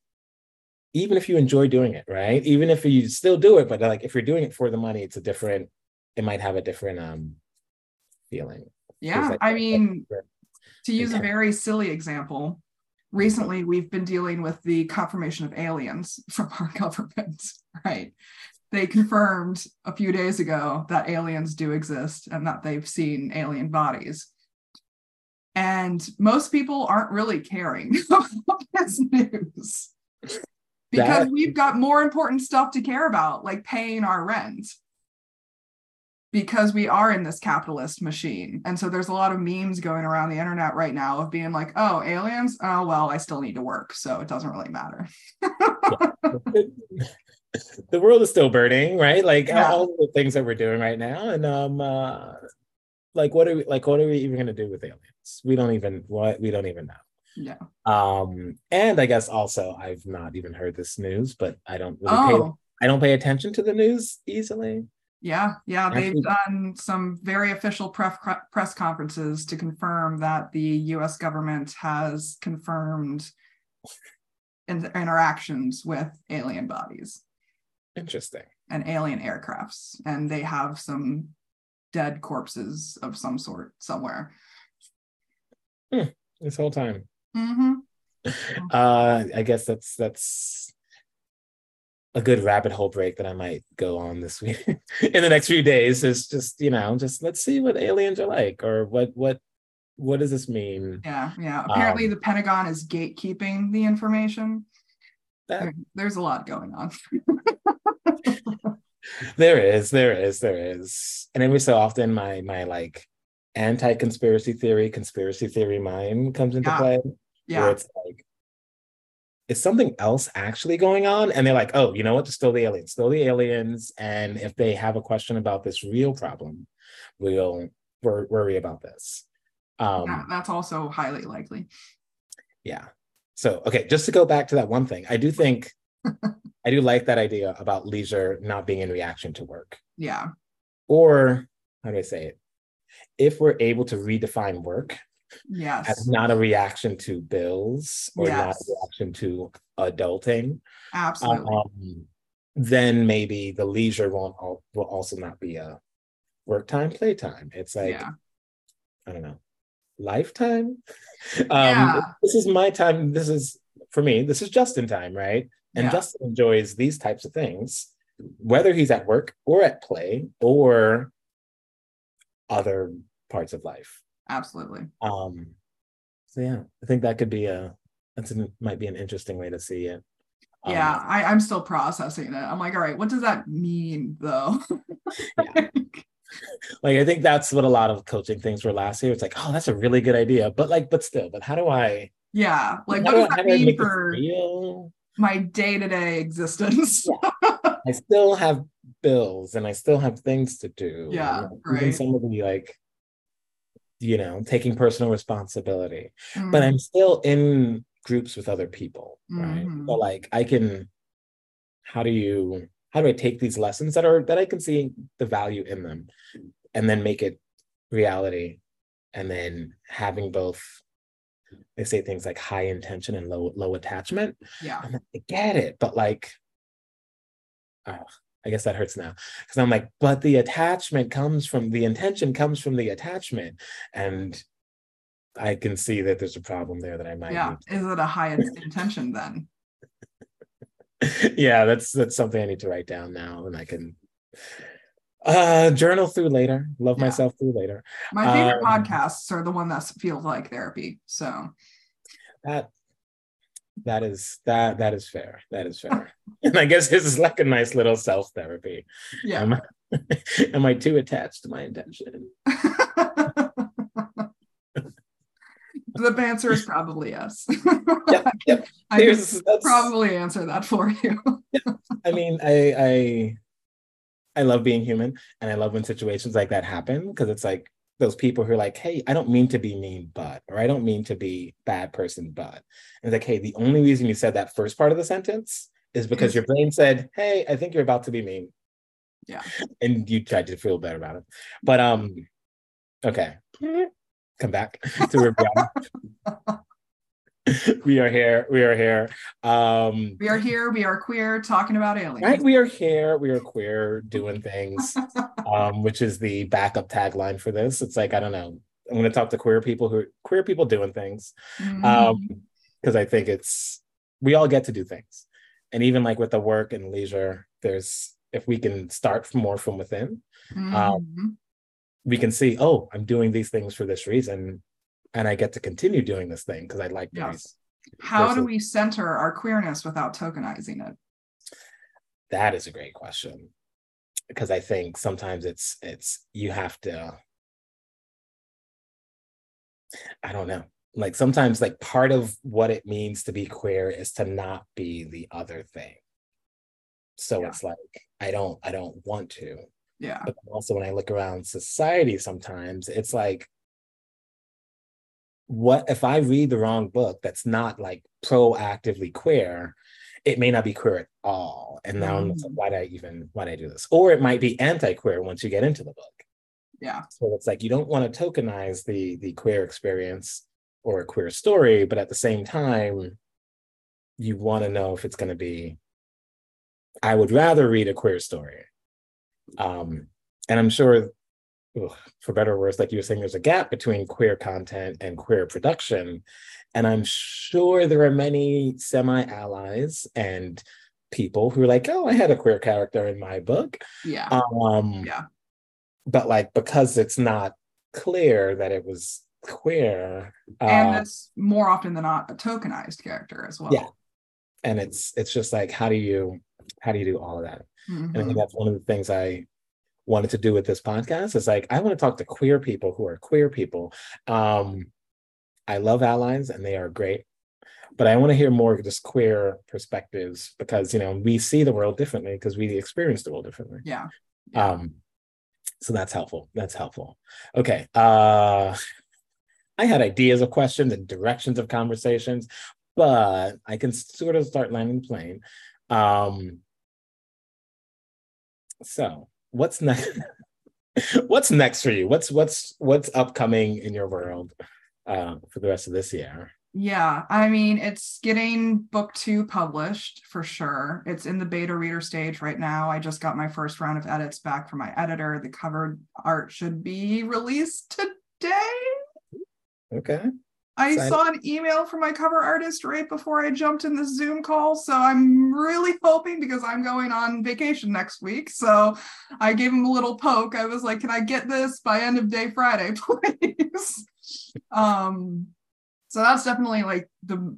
even if you enjoy doing it right? Even if you still do it but like if you're doing it for the money it's a different it might have a different um feeling. Yeah like, i mean to use a very silly example recently we've been dealing with the confirmation of aliens from our government right? They confirmed a few days ago that aliens do exist and that they've seen alien bodies and most people aren't really caring about this news because that, we've got more important stuff to care about, like paying our rent. because we are in this capitalist machine. And so there's a lot of memes going around the internet right now of being like, oh, aliens? Oh, well, I still need to work. So it doesn't really matter. the world is still burning, right? Like Yeah. all the things that we're doing right now. And um uh like what are we like what are we even gonna do with aliens? We don't even what we don't even know. yeah. Um and I guess also I've not even heard this news, but I don't really pay Oh, I don't pay attention to the news easily. yeah. Yeah. They've done some very official pref- press conferences to confirm that the US government has confirmed in- interactions with alien bodies. Interesting. and alien aircrafts, and they have some dead corpses of some sort somewhere. This whole time. hmm Uh I guess that's that's a good rabbit hole break that I might go on this week in the next few days is just, you know, just let's see what aliens are like or what what what does this mean? Yeah, yeah. Apparently, Um, the Pentagon is gatekeeping the information. That- There- there's a lot going on. There is, there is, there is. And every so often my my like anti-conspiracy theory, conspiracy theory mind comes into Yeah. play. Where Yeah, it's like is something else actually going on? And they're like, oh, you know what? It's still the aliens, still the aliens. And if they have a question about this real problem, we'll wor- worry about this. Um, yeah, that's also highly likely. yeah. So, okay, just to go back to that one thing, I do think I do like that idea about leisure not being in reaction to work. Yeah, Or how do I say it? If we're able to redefine work yes, as not a reaction to bills or not a reaction to adulting, absolutely. um, then maybe the leisure won't will also not be a work time, play time. It's like yeah, I don't know, lifetime. um, Yeah. This is my time. This is for me. This is just in time, right? And Yeah. Justin enjoys these types of things, whether he's at work or at play or other parts of life. absolutely. Um, so yeah, I think that could be a that's an, might be an interesting way to see it. Um, Yeah, I, I'm still processing it. I'm like, all right, what does that mean though? Yeah. like I think that's what a lot of coaching things were last year. It's like, oh, that's a really good idea, but like, but still, but how do I? yeah, like what do does that mean for real? My day-to-day existence? I still have bills and I still have things to do. Yeah, like, Even right. some of the like, you know, taking personal responsibility, Mm, but I'm still in groups with other people, right? Mhm. So like, I can. How do you? How do I take these lessons that are that I can see the value in them, and then make it reality, and then having both. They say things like high intention and low low attachment. yeah, I'm like, I get it, but like, oh, I guess that hurts now because I'm like, but the attachment comes from the intention comes from the attachment, and I can see that there's a problem there that I might. yeah. Is it a high intention then? yeah, that's that's something I need to write down now, and I can uh journal through later. Love Yeah. myself through later. My favorite Um, podcasts are the one that feels like therapy. So That that is that that is fair. That is fair. and I guess this is like a nice little self therapy. yeah. Am I, am I too attached to my intention? the answer is probably yes. Yep, yep. I can probably answer that for you. I mean, I I I love being human, and I love when situations like that happen because it's like those people who are like, "Hey, I don't mean to be mean, but," or "I don't mean to be bad person, but." And it's like, "Hey, the only reason you said that first part of the sentence is because your brain said, "Hey, I think you're about to be mean." Yeah. and you tried to feel better about it, but um, okay, come back to where we are. here. We are here. Um, We are here. We are queer, talking about aliens. Right, we are here. We are queer, doing things, um, which is the backup tagline for this. It's like I don't know. I'm going to talk to queer people who queer people doing things, Mhm. um, because I think it's we all get to do things, and even like with the work and leisure, there's if we can start more from within, Mhm. we can see, oh, I'm doing these things for this reason, and I get to continue doing this thing because I like. Yes. How do we center our queerness without tokenizing it? That is a great question. because I think sometimes it's it's you have to I don't know. Like sometimes like part of what it means to be queer is to not be the other thing. So yeah. it's like I don't I don't want to. Yeah. But also when I look around society sometimes it's like what if I read the wrong book that's not like proactively queer, it may not be queer at all. And now mm. why did I even why did I do this? Or it might be anti-queer once you get into the book. Yeah. So it's like you don't want to tokenize the the queer experience or a queer story, but at the same time, you want to know if it's going to be. I would rather read a queer story. Um, and I'm sure for better or worse, like you were saying, there's a gap between queer content and queer production. And I'm sure there are many semi allies and people who are like, oh, I had a queer character in my book. Yeah. Um, yeah. But like, because it's not clear that it was queer. And uh, it's more often than not a tokenized character as well. Yeah. And it's it's just like how do you how do you do all of that? Mm-hmm. And I think mm-hmm. that's one of the things I wanted to do with this podcast is like I want to talk to queer people who are queer people. Um, I love allies and they are great, but I want to hear more just queer perspectives because you know we see the world differently because we experience the world differently. Yeah. yeah. Um, so that's helpful. That's helpful. Okay. Uh, I had ideas of questions and directions of conversations, but I can sort of start landing the plane. Um, so what's next? what's next for you? What's what's what's upcoming in your world uh, for the rest of this year? Yeah, I mean, it's getting book two published for sure. It's in the beta reader stage right now. I just got my first round of edits back from my editor. The cover art should be released today. Okay. I saw an email from my cover artist right before I jumped in the Zoom call. So I'm really hoping because I'm going on vacation next week. So I gave him a little poke. I was like, can I get this by end of day Friday, please? um, so that's definitely like the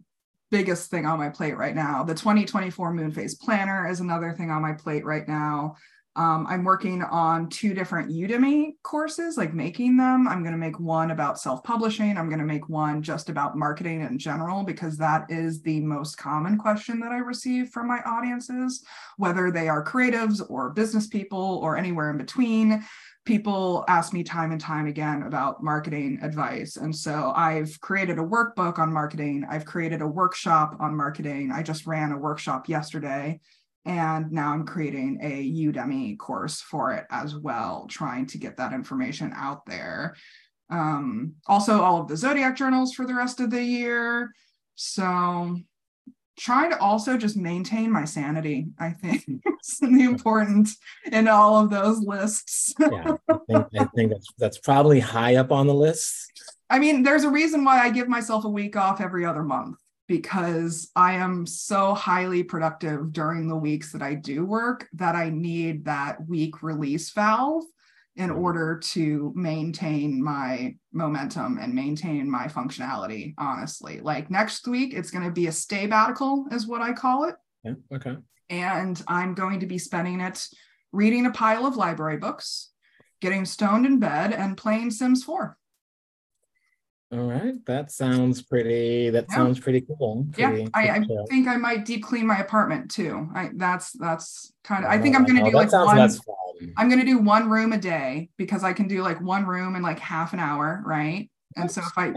biggest thing on my plate right now. The 2024 Moon Phase Planner is another thing on my plate right now. Um, I'm working on two different Udemy courses, like making them. I'm going to make one about self publishing. I'm going to make one just about marketing in general, because that is the most common question that I receive from my audiences, whether they are creatives or business people or anywhere in between. People ask me time and time again about marketing advice. And so I've created a workbook on marketing. I've created a workshop on marketing. I just ran a workshop yesterday and now I'm creating a Udemy course for it as well, trying to get that information out there. Um, also, all of the zodiac journals for the rest of the year. So, trying to also just maintain my sanity, I think, is the important in all of those lists. yeah, I think, I think that's, that's probably high up on the list. I mean, there's a reason why I give myself a week off every other month because I am so highly productive during the weeks that I do work that I need that week release valve in mm-hmm. order to maintain my momentum and maintain my functionality, honestly. Like next week, it's going to be a stay batical, is what I call it. Yeah, okay. And I'm going to be spending it reading a pile of library books, getting stoned in bed, and playing Sims 4. All right, that sounds pretty. That yeah. sounds pretty cool. Pretty, yeah, I, I, think I might deep clean my apartment too. I that's that's kind of. I think I'm gonna do like one. I'm gonna do one room a day because I can do like one room in like half an hour, right? And so if I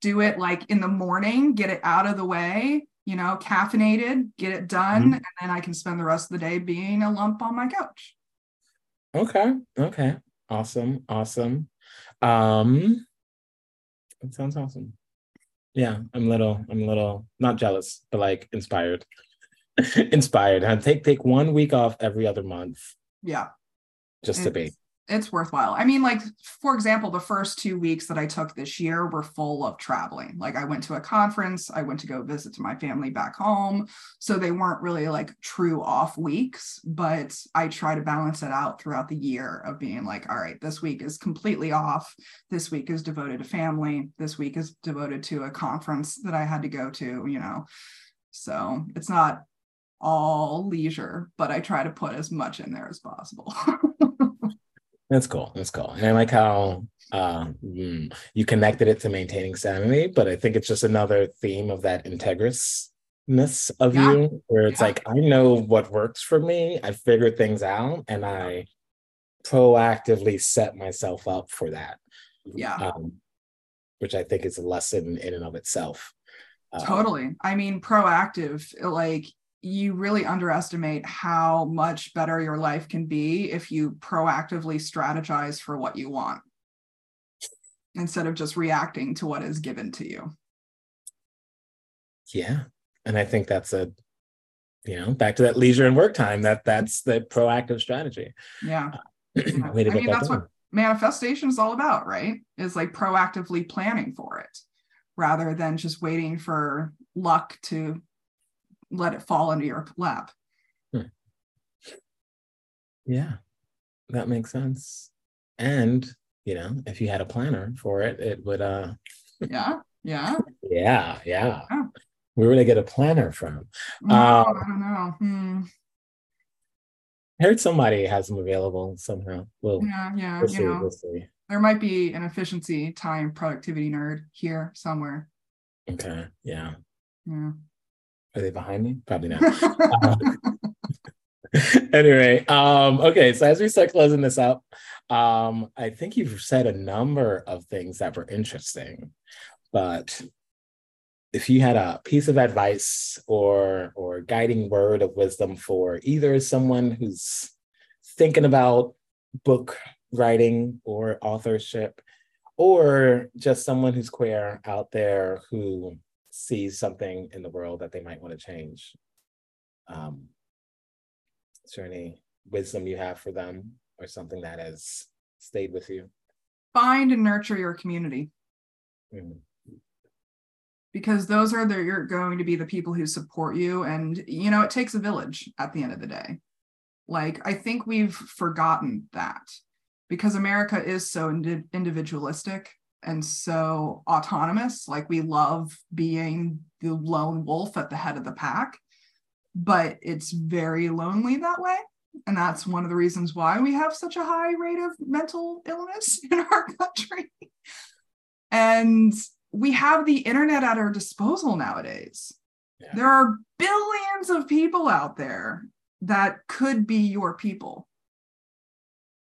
do it like in the morning, get it out of the way, you know, caffeinated, get it done, mm-hmm. and then I can spend the rest of the day being a lump on my couch. Okay. Okay. Awesome. Awesome. Um that sounds awesome. Yeah, I'm a little, I'm a little not jealous, but like inspired. inspired. And take take one week off every other month. Yeah. Just it's, to be it's worthwhile. I mean, like, for example, the first two weeks that I took this year were full of traveling. Like, I went to a conference, I went to go visit to my family back home. So they weren't really like true off weeks, but I try to balance it out throughout the year of being like, all right, this week is completely off. This week is devoted to family. This week is devoted to a conference that I had to go to, you know. So it's not all leisure, but I try to put as much in there as possible. That's cool. That's cool. And I like how uh, mm, you connected it to maintaining sanity, but I think it's just another theme of that integrousness of yeah. you, where it's yeah. like, I know what works for me. I figured things out and I proactively set myself up for that. Yeah. Um, which I think is a lesson in and of itself. Um, totally. I mean, proactive, like you really underestimate how much better your life can be if you proactively strategize for what you want instead of just reacting to what is given to you. Yeah. And I think that's a you know, back to that leisure and work time, that that's the proactive strategy. Yeah. Uh, yeah. I mean, that's done. what manifestation is all about, right? Is like proactively planning for it rather than just waiting for luck to let it fall into your lap. Hmm. Yeah, that makes sense. And, you know, if you had a planner for it, it would, uh, yeah, yeah, yeah, yeah. yeah. Where would I get a planner from? No, um, I don't know. Hmm. I heard somebody has them available somehow. Well, yeah, yeah, we'll see, know, we'll see. There might be an efficiency, time, productivity nerd here somewhere. Okay. Yeah. Yeah. Are they behind me? Probably not. um, anyway, um, okay. So as we start closing this up, um, I think you've said a number of things that were interesting, but if you had a piece of advice or or guiding word of wisdom for either someone who's thinking about book writing or authorship or just someone who's queer out there who sees something in the world that they might want to change. Um, is there any wisdom you have for them or something that has stayed with you? Find and nurture your community. Mm-hmm. Because those are the, you're going to be the people who support you. And, you know, it takes a village at the end of the day. Like, I think we've forgotten that because America is so individualistic and so autonomous. Like we love being the lone wolf at the head of the pack, but it's very lonely that way. And that's one of the reasons why we have such a high rate of mental illness in our country. and we have the internet at our disposal nowadays. Yeah. There are billions of people out there that could be your people.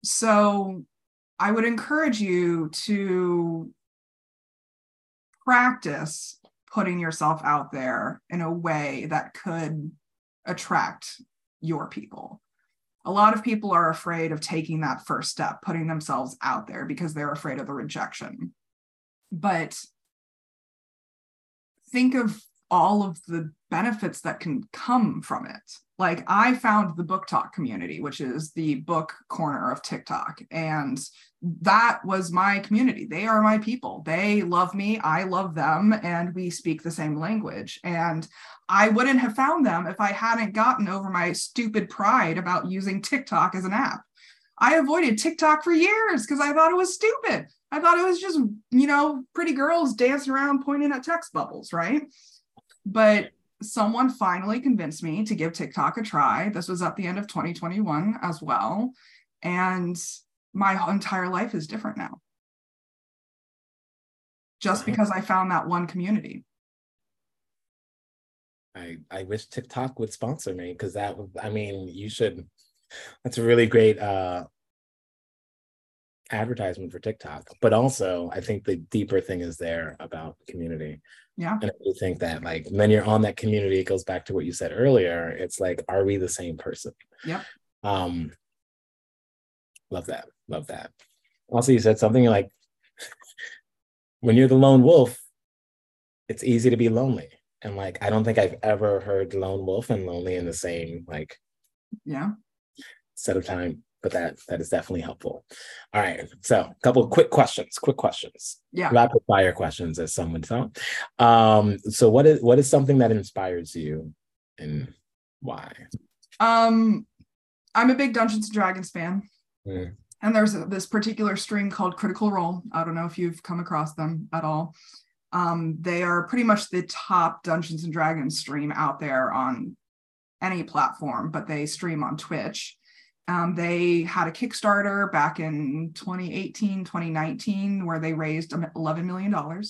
So I would encourage you to practice putting yourself out there in a way that could attract your people. A lot of people are afraid of taking that first step, putting themselves out there because they're afraid of the rejection. But think of all of the benefits that can come from it. Like I found the BookTok community, which is the book corner of TikTok, and that was my community. They are my people. They love me, I love them, and we speak the same language. And I wouldn't have found them if I hadn't gotten over my stupid pride about using TikTok as an app. I avoided TikTok for years because I thought it was stupid. I thought it was just, you know, pretty girls dancing around pointing at text bubbles, right? But someone finally convinced me to give TikTok a try. This was at the end of 2021 as well. And my entire life is different now. Just because I found that one community. I, I wish TikTok would sponsor me because that would, I mean, you should, that's a really great uh, advertisement for TikTok. But also, I think the deeper thing is there about community. Yeah. And I do think that like when you're on that community, it goes back to what you said earlier. It's like, are we the same person? Yeah. Um, love that. Love that. Also, you said something like when you're the lone wolf, it's easy to be lonely. And like I don't think I've ever heard lone wolf and lonely in the same like yeah set of time but that that is definitely helpful. All right, so a couple of quick questions. Quick questions. Yeah. Rapid fire questions, as some would say. Um, so what is what is something that inspires you, and why? Um, I'm a big Dungeons and Dragons fan. Mm. And there's a, this particular stream called Critical Role. I don't know if you've come across them at all. Um, they are pretty much the top Dungeons and Dragons stream out there on any platform, but they stream on Twitch. Um, they had a Kickstarter back in 2018, 2019, where they raised $11 million. Wow.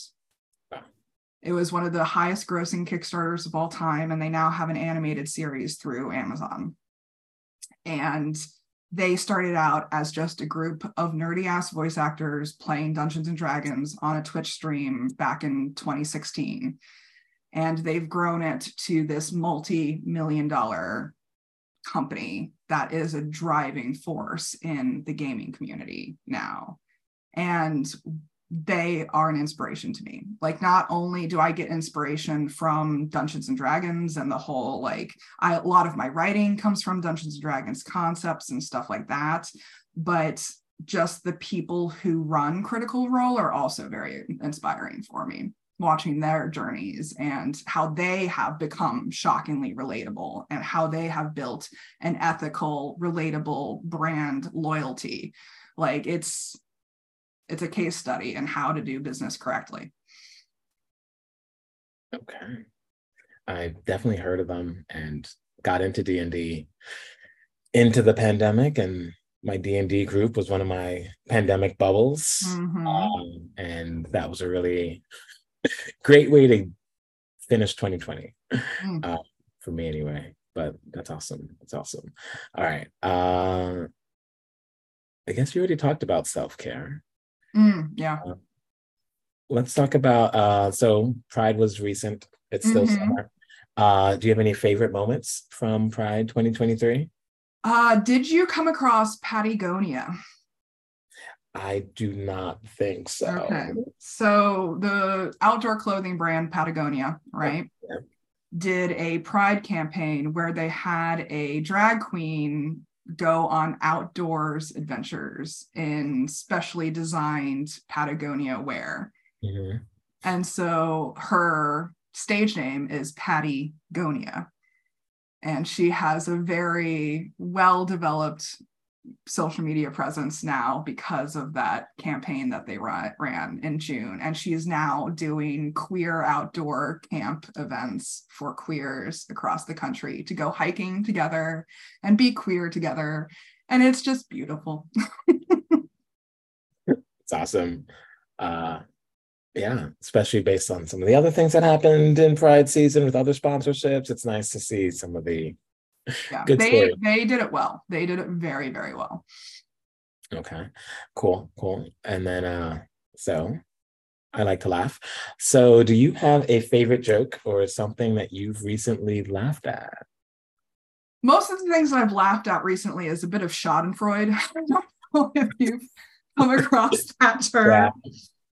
It was one of the highest grossing Kickstarters of all time, and they now have an animated series through Amazon. And they started out as just a group of nerdy ass voice actors playing Dungeons and Dragons on a Twitch stream back in 2016. And they've grown it to this multi million dollar company that is a driving force in the gaming community now. And they are an inspiration to me. Like, not only do I get inspiration from Dungeons and Dragons and the whole, like, I, a lot of my writing comes from Dungeons and Dragons concepts and stuff like that, but just the people who run Critical Role are also very inspiring for me. Watching their journeys and how they have become shockingly relatable and how they have built an ethical, relatable brand loyalty. Like, it's it's a case study in how to do business correctly. Okay. I definitely heard of them and got into D&D into the pandemic and my D&D group was one of my pandemic bubbles. Mm-hmm. Um, and that was a really great way to finish 2020 mm. uh, for me anyway. But that's awesome. That's awesome. All right. Uh, I guess you already talked about self-care. Mm, yeah. Uh, let's talk about uh so Pride was recent. It's still mm-hmm. summer. Uh do you have any favorite moments from Pride 2023? Uh did you come across Patagonia? I do not think so. Okay. So the outdoor clothing brand Patagonia, right? Yeah. Did a pride campaign where they had a drag queen go on outdoors adventures in specially designed Patagonia wear. Mm-hmm. And so her stage name is Patty Gonia. And she has a very well developed social media presence now because of that campaign that they run, ran in June. And she's now doing queer outdoor camp events for queers across the country to go hiking together and be queer together. And it's just beautiful. it's awesome. Uh, yeah, especially based on some of the other things that happened in Pride season with other sponsorships. It's nice to see some of the yeah Good they story. they did it well they did it very very well okay cool cool and then uh so I like to laugh. So, do you have a favorite joke or something that you've recently laughed at? Most of the things I've laughed at recently is a bit of Schadenfreude. I don't know if you've come across that term. Yeah.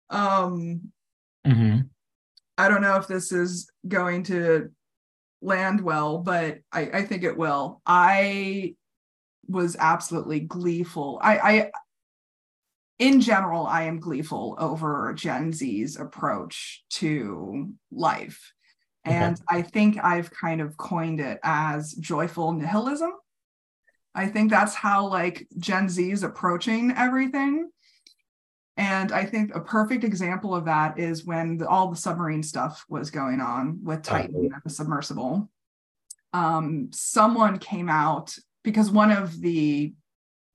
Um, mm-hmm. I don't know if this is going to land well, but I, I think it will. I was absolutely gleeful. I, I in general, I am gleeful over Gen Z's approach to life. And okay. I think I've kind of coined it as joyful nihilism. I think that's how like Gen Z is approaching everything. And I think a perfect example of that is when the, all the submarine stuff was going on with Titan oh. and the submersible. Um, someone came out because one of the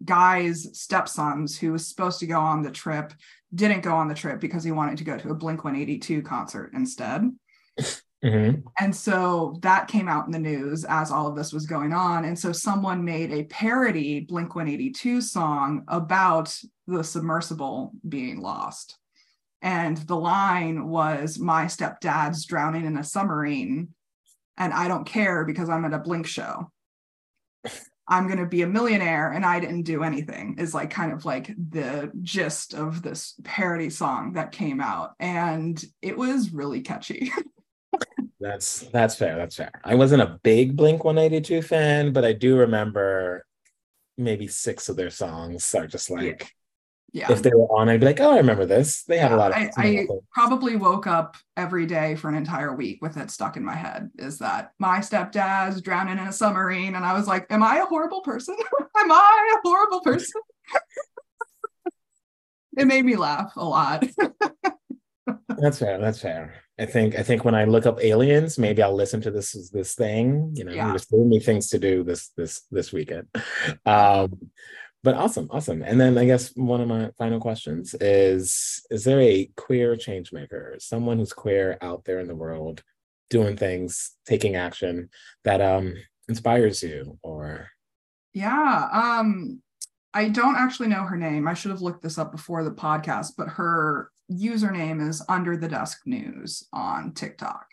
guy's stepsons who was supposed to go on the trip didn't go on the trip because he wanted to go to a Blink 182 concert instead. Mm-hmm. And so that came out in the news as all of this was going on. And so someone made a parody Blink 182 song about the submersible being lost. And the line was, My stepdad's drowning in a submarine, and I don't care because I'm at a Blink show. I'm going to be a millionaire and I didn't do anything, is like kind of like the gist of this parody song that came out. And it was really catchy. That's that's fair. That's fair. I wasn't a big Blink 182 fan, but I do remember maybe six of their songs are just like yeah. If they were on, I'd be like, oh, I remember this. They have yeah, a lot of. I, I probably woke up every day for an entire week with it stuck in my head. Is that my stepdad's drowning in a submarine, and I was like, am I a horrible person? am I a horrible person? it made me laugh a lot. that's fair. That's fair. I think I think when I look up aliens, maybe I'll listen to this this thing. You know, yeah. there's so many things to do this this this weekend. Um, but awesome, awesome. And then I guess one of my final questions is: Is there a queer change maker, someone who's queer out there in the world, doing things, taking action that um inspires you, or? Yeah, um, I don't actually know her name. I should have looked this up before the podcast, but her username is Under the Desk News on TikTok.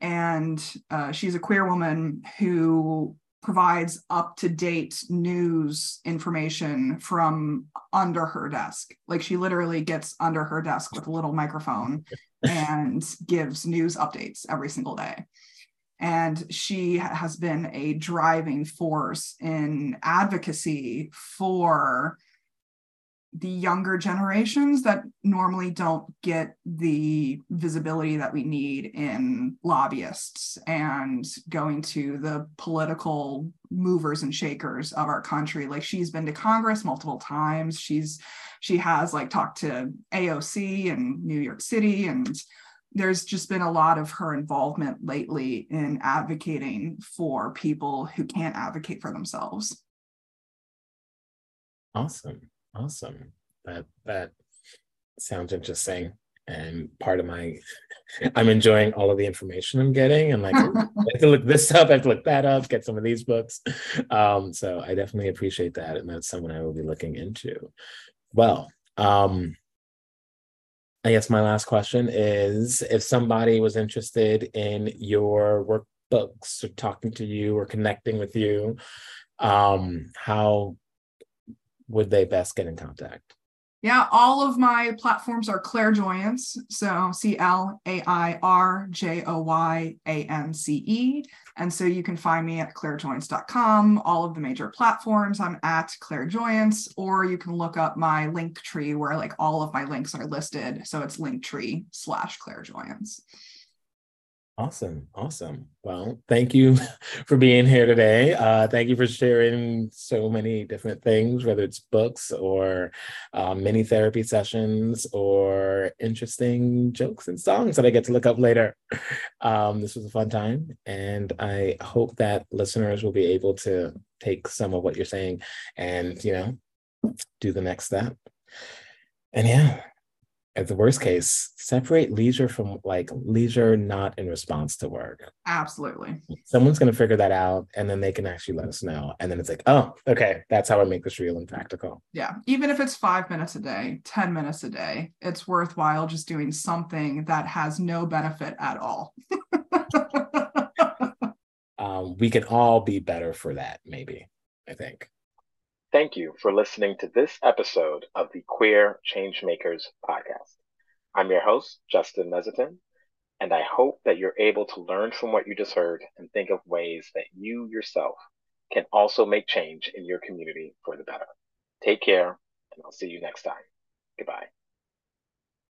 And uh, she's a queer woman who provides up to date news information from under her desk. Like she literally gets under her desk with a little microphone and gives news updates every single day. And she has been a driving force in advocacy for the younger generations that normally don't get the visibility that we need in lobbyists and going to the political movers and shakers of our country. Like she's been to congress multiple times. She's she has like talked to AOC in New York City and there's just been a lot of her involvement lately in advocating for people who can't advocate for themselves. Awesome Awesome. That that sounds interesting. And part of my I'm enjoying all of the information I'm getting and like I have to look this up, I have to look that up, get some of these books. Um, so I definitely appreciate that. And that's someone I will be looking into. Well, um, I guess my last question is if somebody was interested in your workbooks or talking to you or connecting with you, um, how would they best get in contact? Yeah, all of my platforms are clairjoyance. So C L A I R J O Y A N C E. And so you can find me at clairjoyance.com, all of the major platforms. I'm at clairjoyance, or you can look up my link tree where like all of my links are listed. So it's linktree slash clairjoyance. Awesome. Awesome. Well, thank you for being here today. Uh, thank you for sharing so many different things, whether it's books or uh, mini therapy sessions or interesting jokes and songs that I get to look up later. Um, this was a fun time. And I hope that listeners will be able to take some of what you're saying and, you know, do the next step. And yeah, at the worst case, separate leisure from like leisure not in response to work. Absolutely. Someone's going to figure that out and then they can actually let us know. And then it's like, oh, okay, that's how I make this real and practical. Yeah. Even if it's five minutes a day, 10 minutes a day, it's worthwhile just doing something that has no benefit at all. um, we can all be better for that, maybe, I think. Thank you for listening to this episode of the Queer Changemakers podcast. I'm your host, Justin Mezzatine, and I hope that you're able to learn from what you just heard and think of ways that you yourself can also make change in your community for the better. Take care, and I'll see you next time. Goodbye.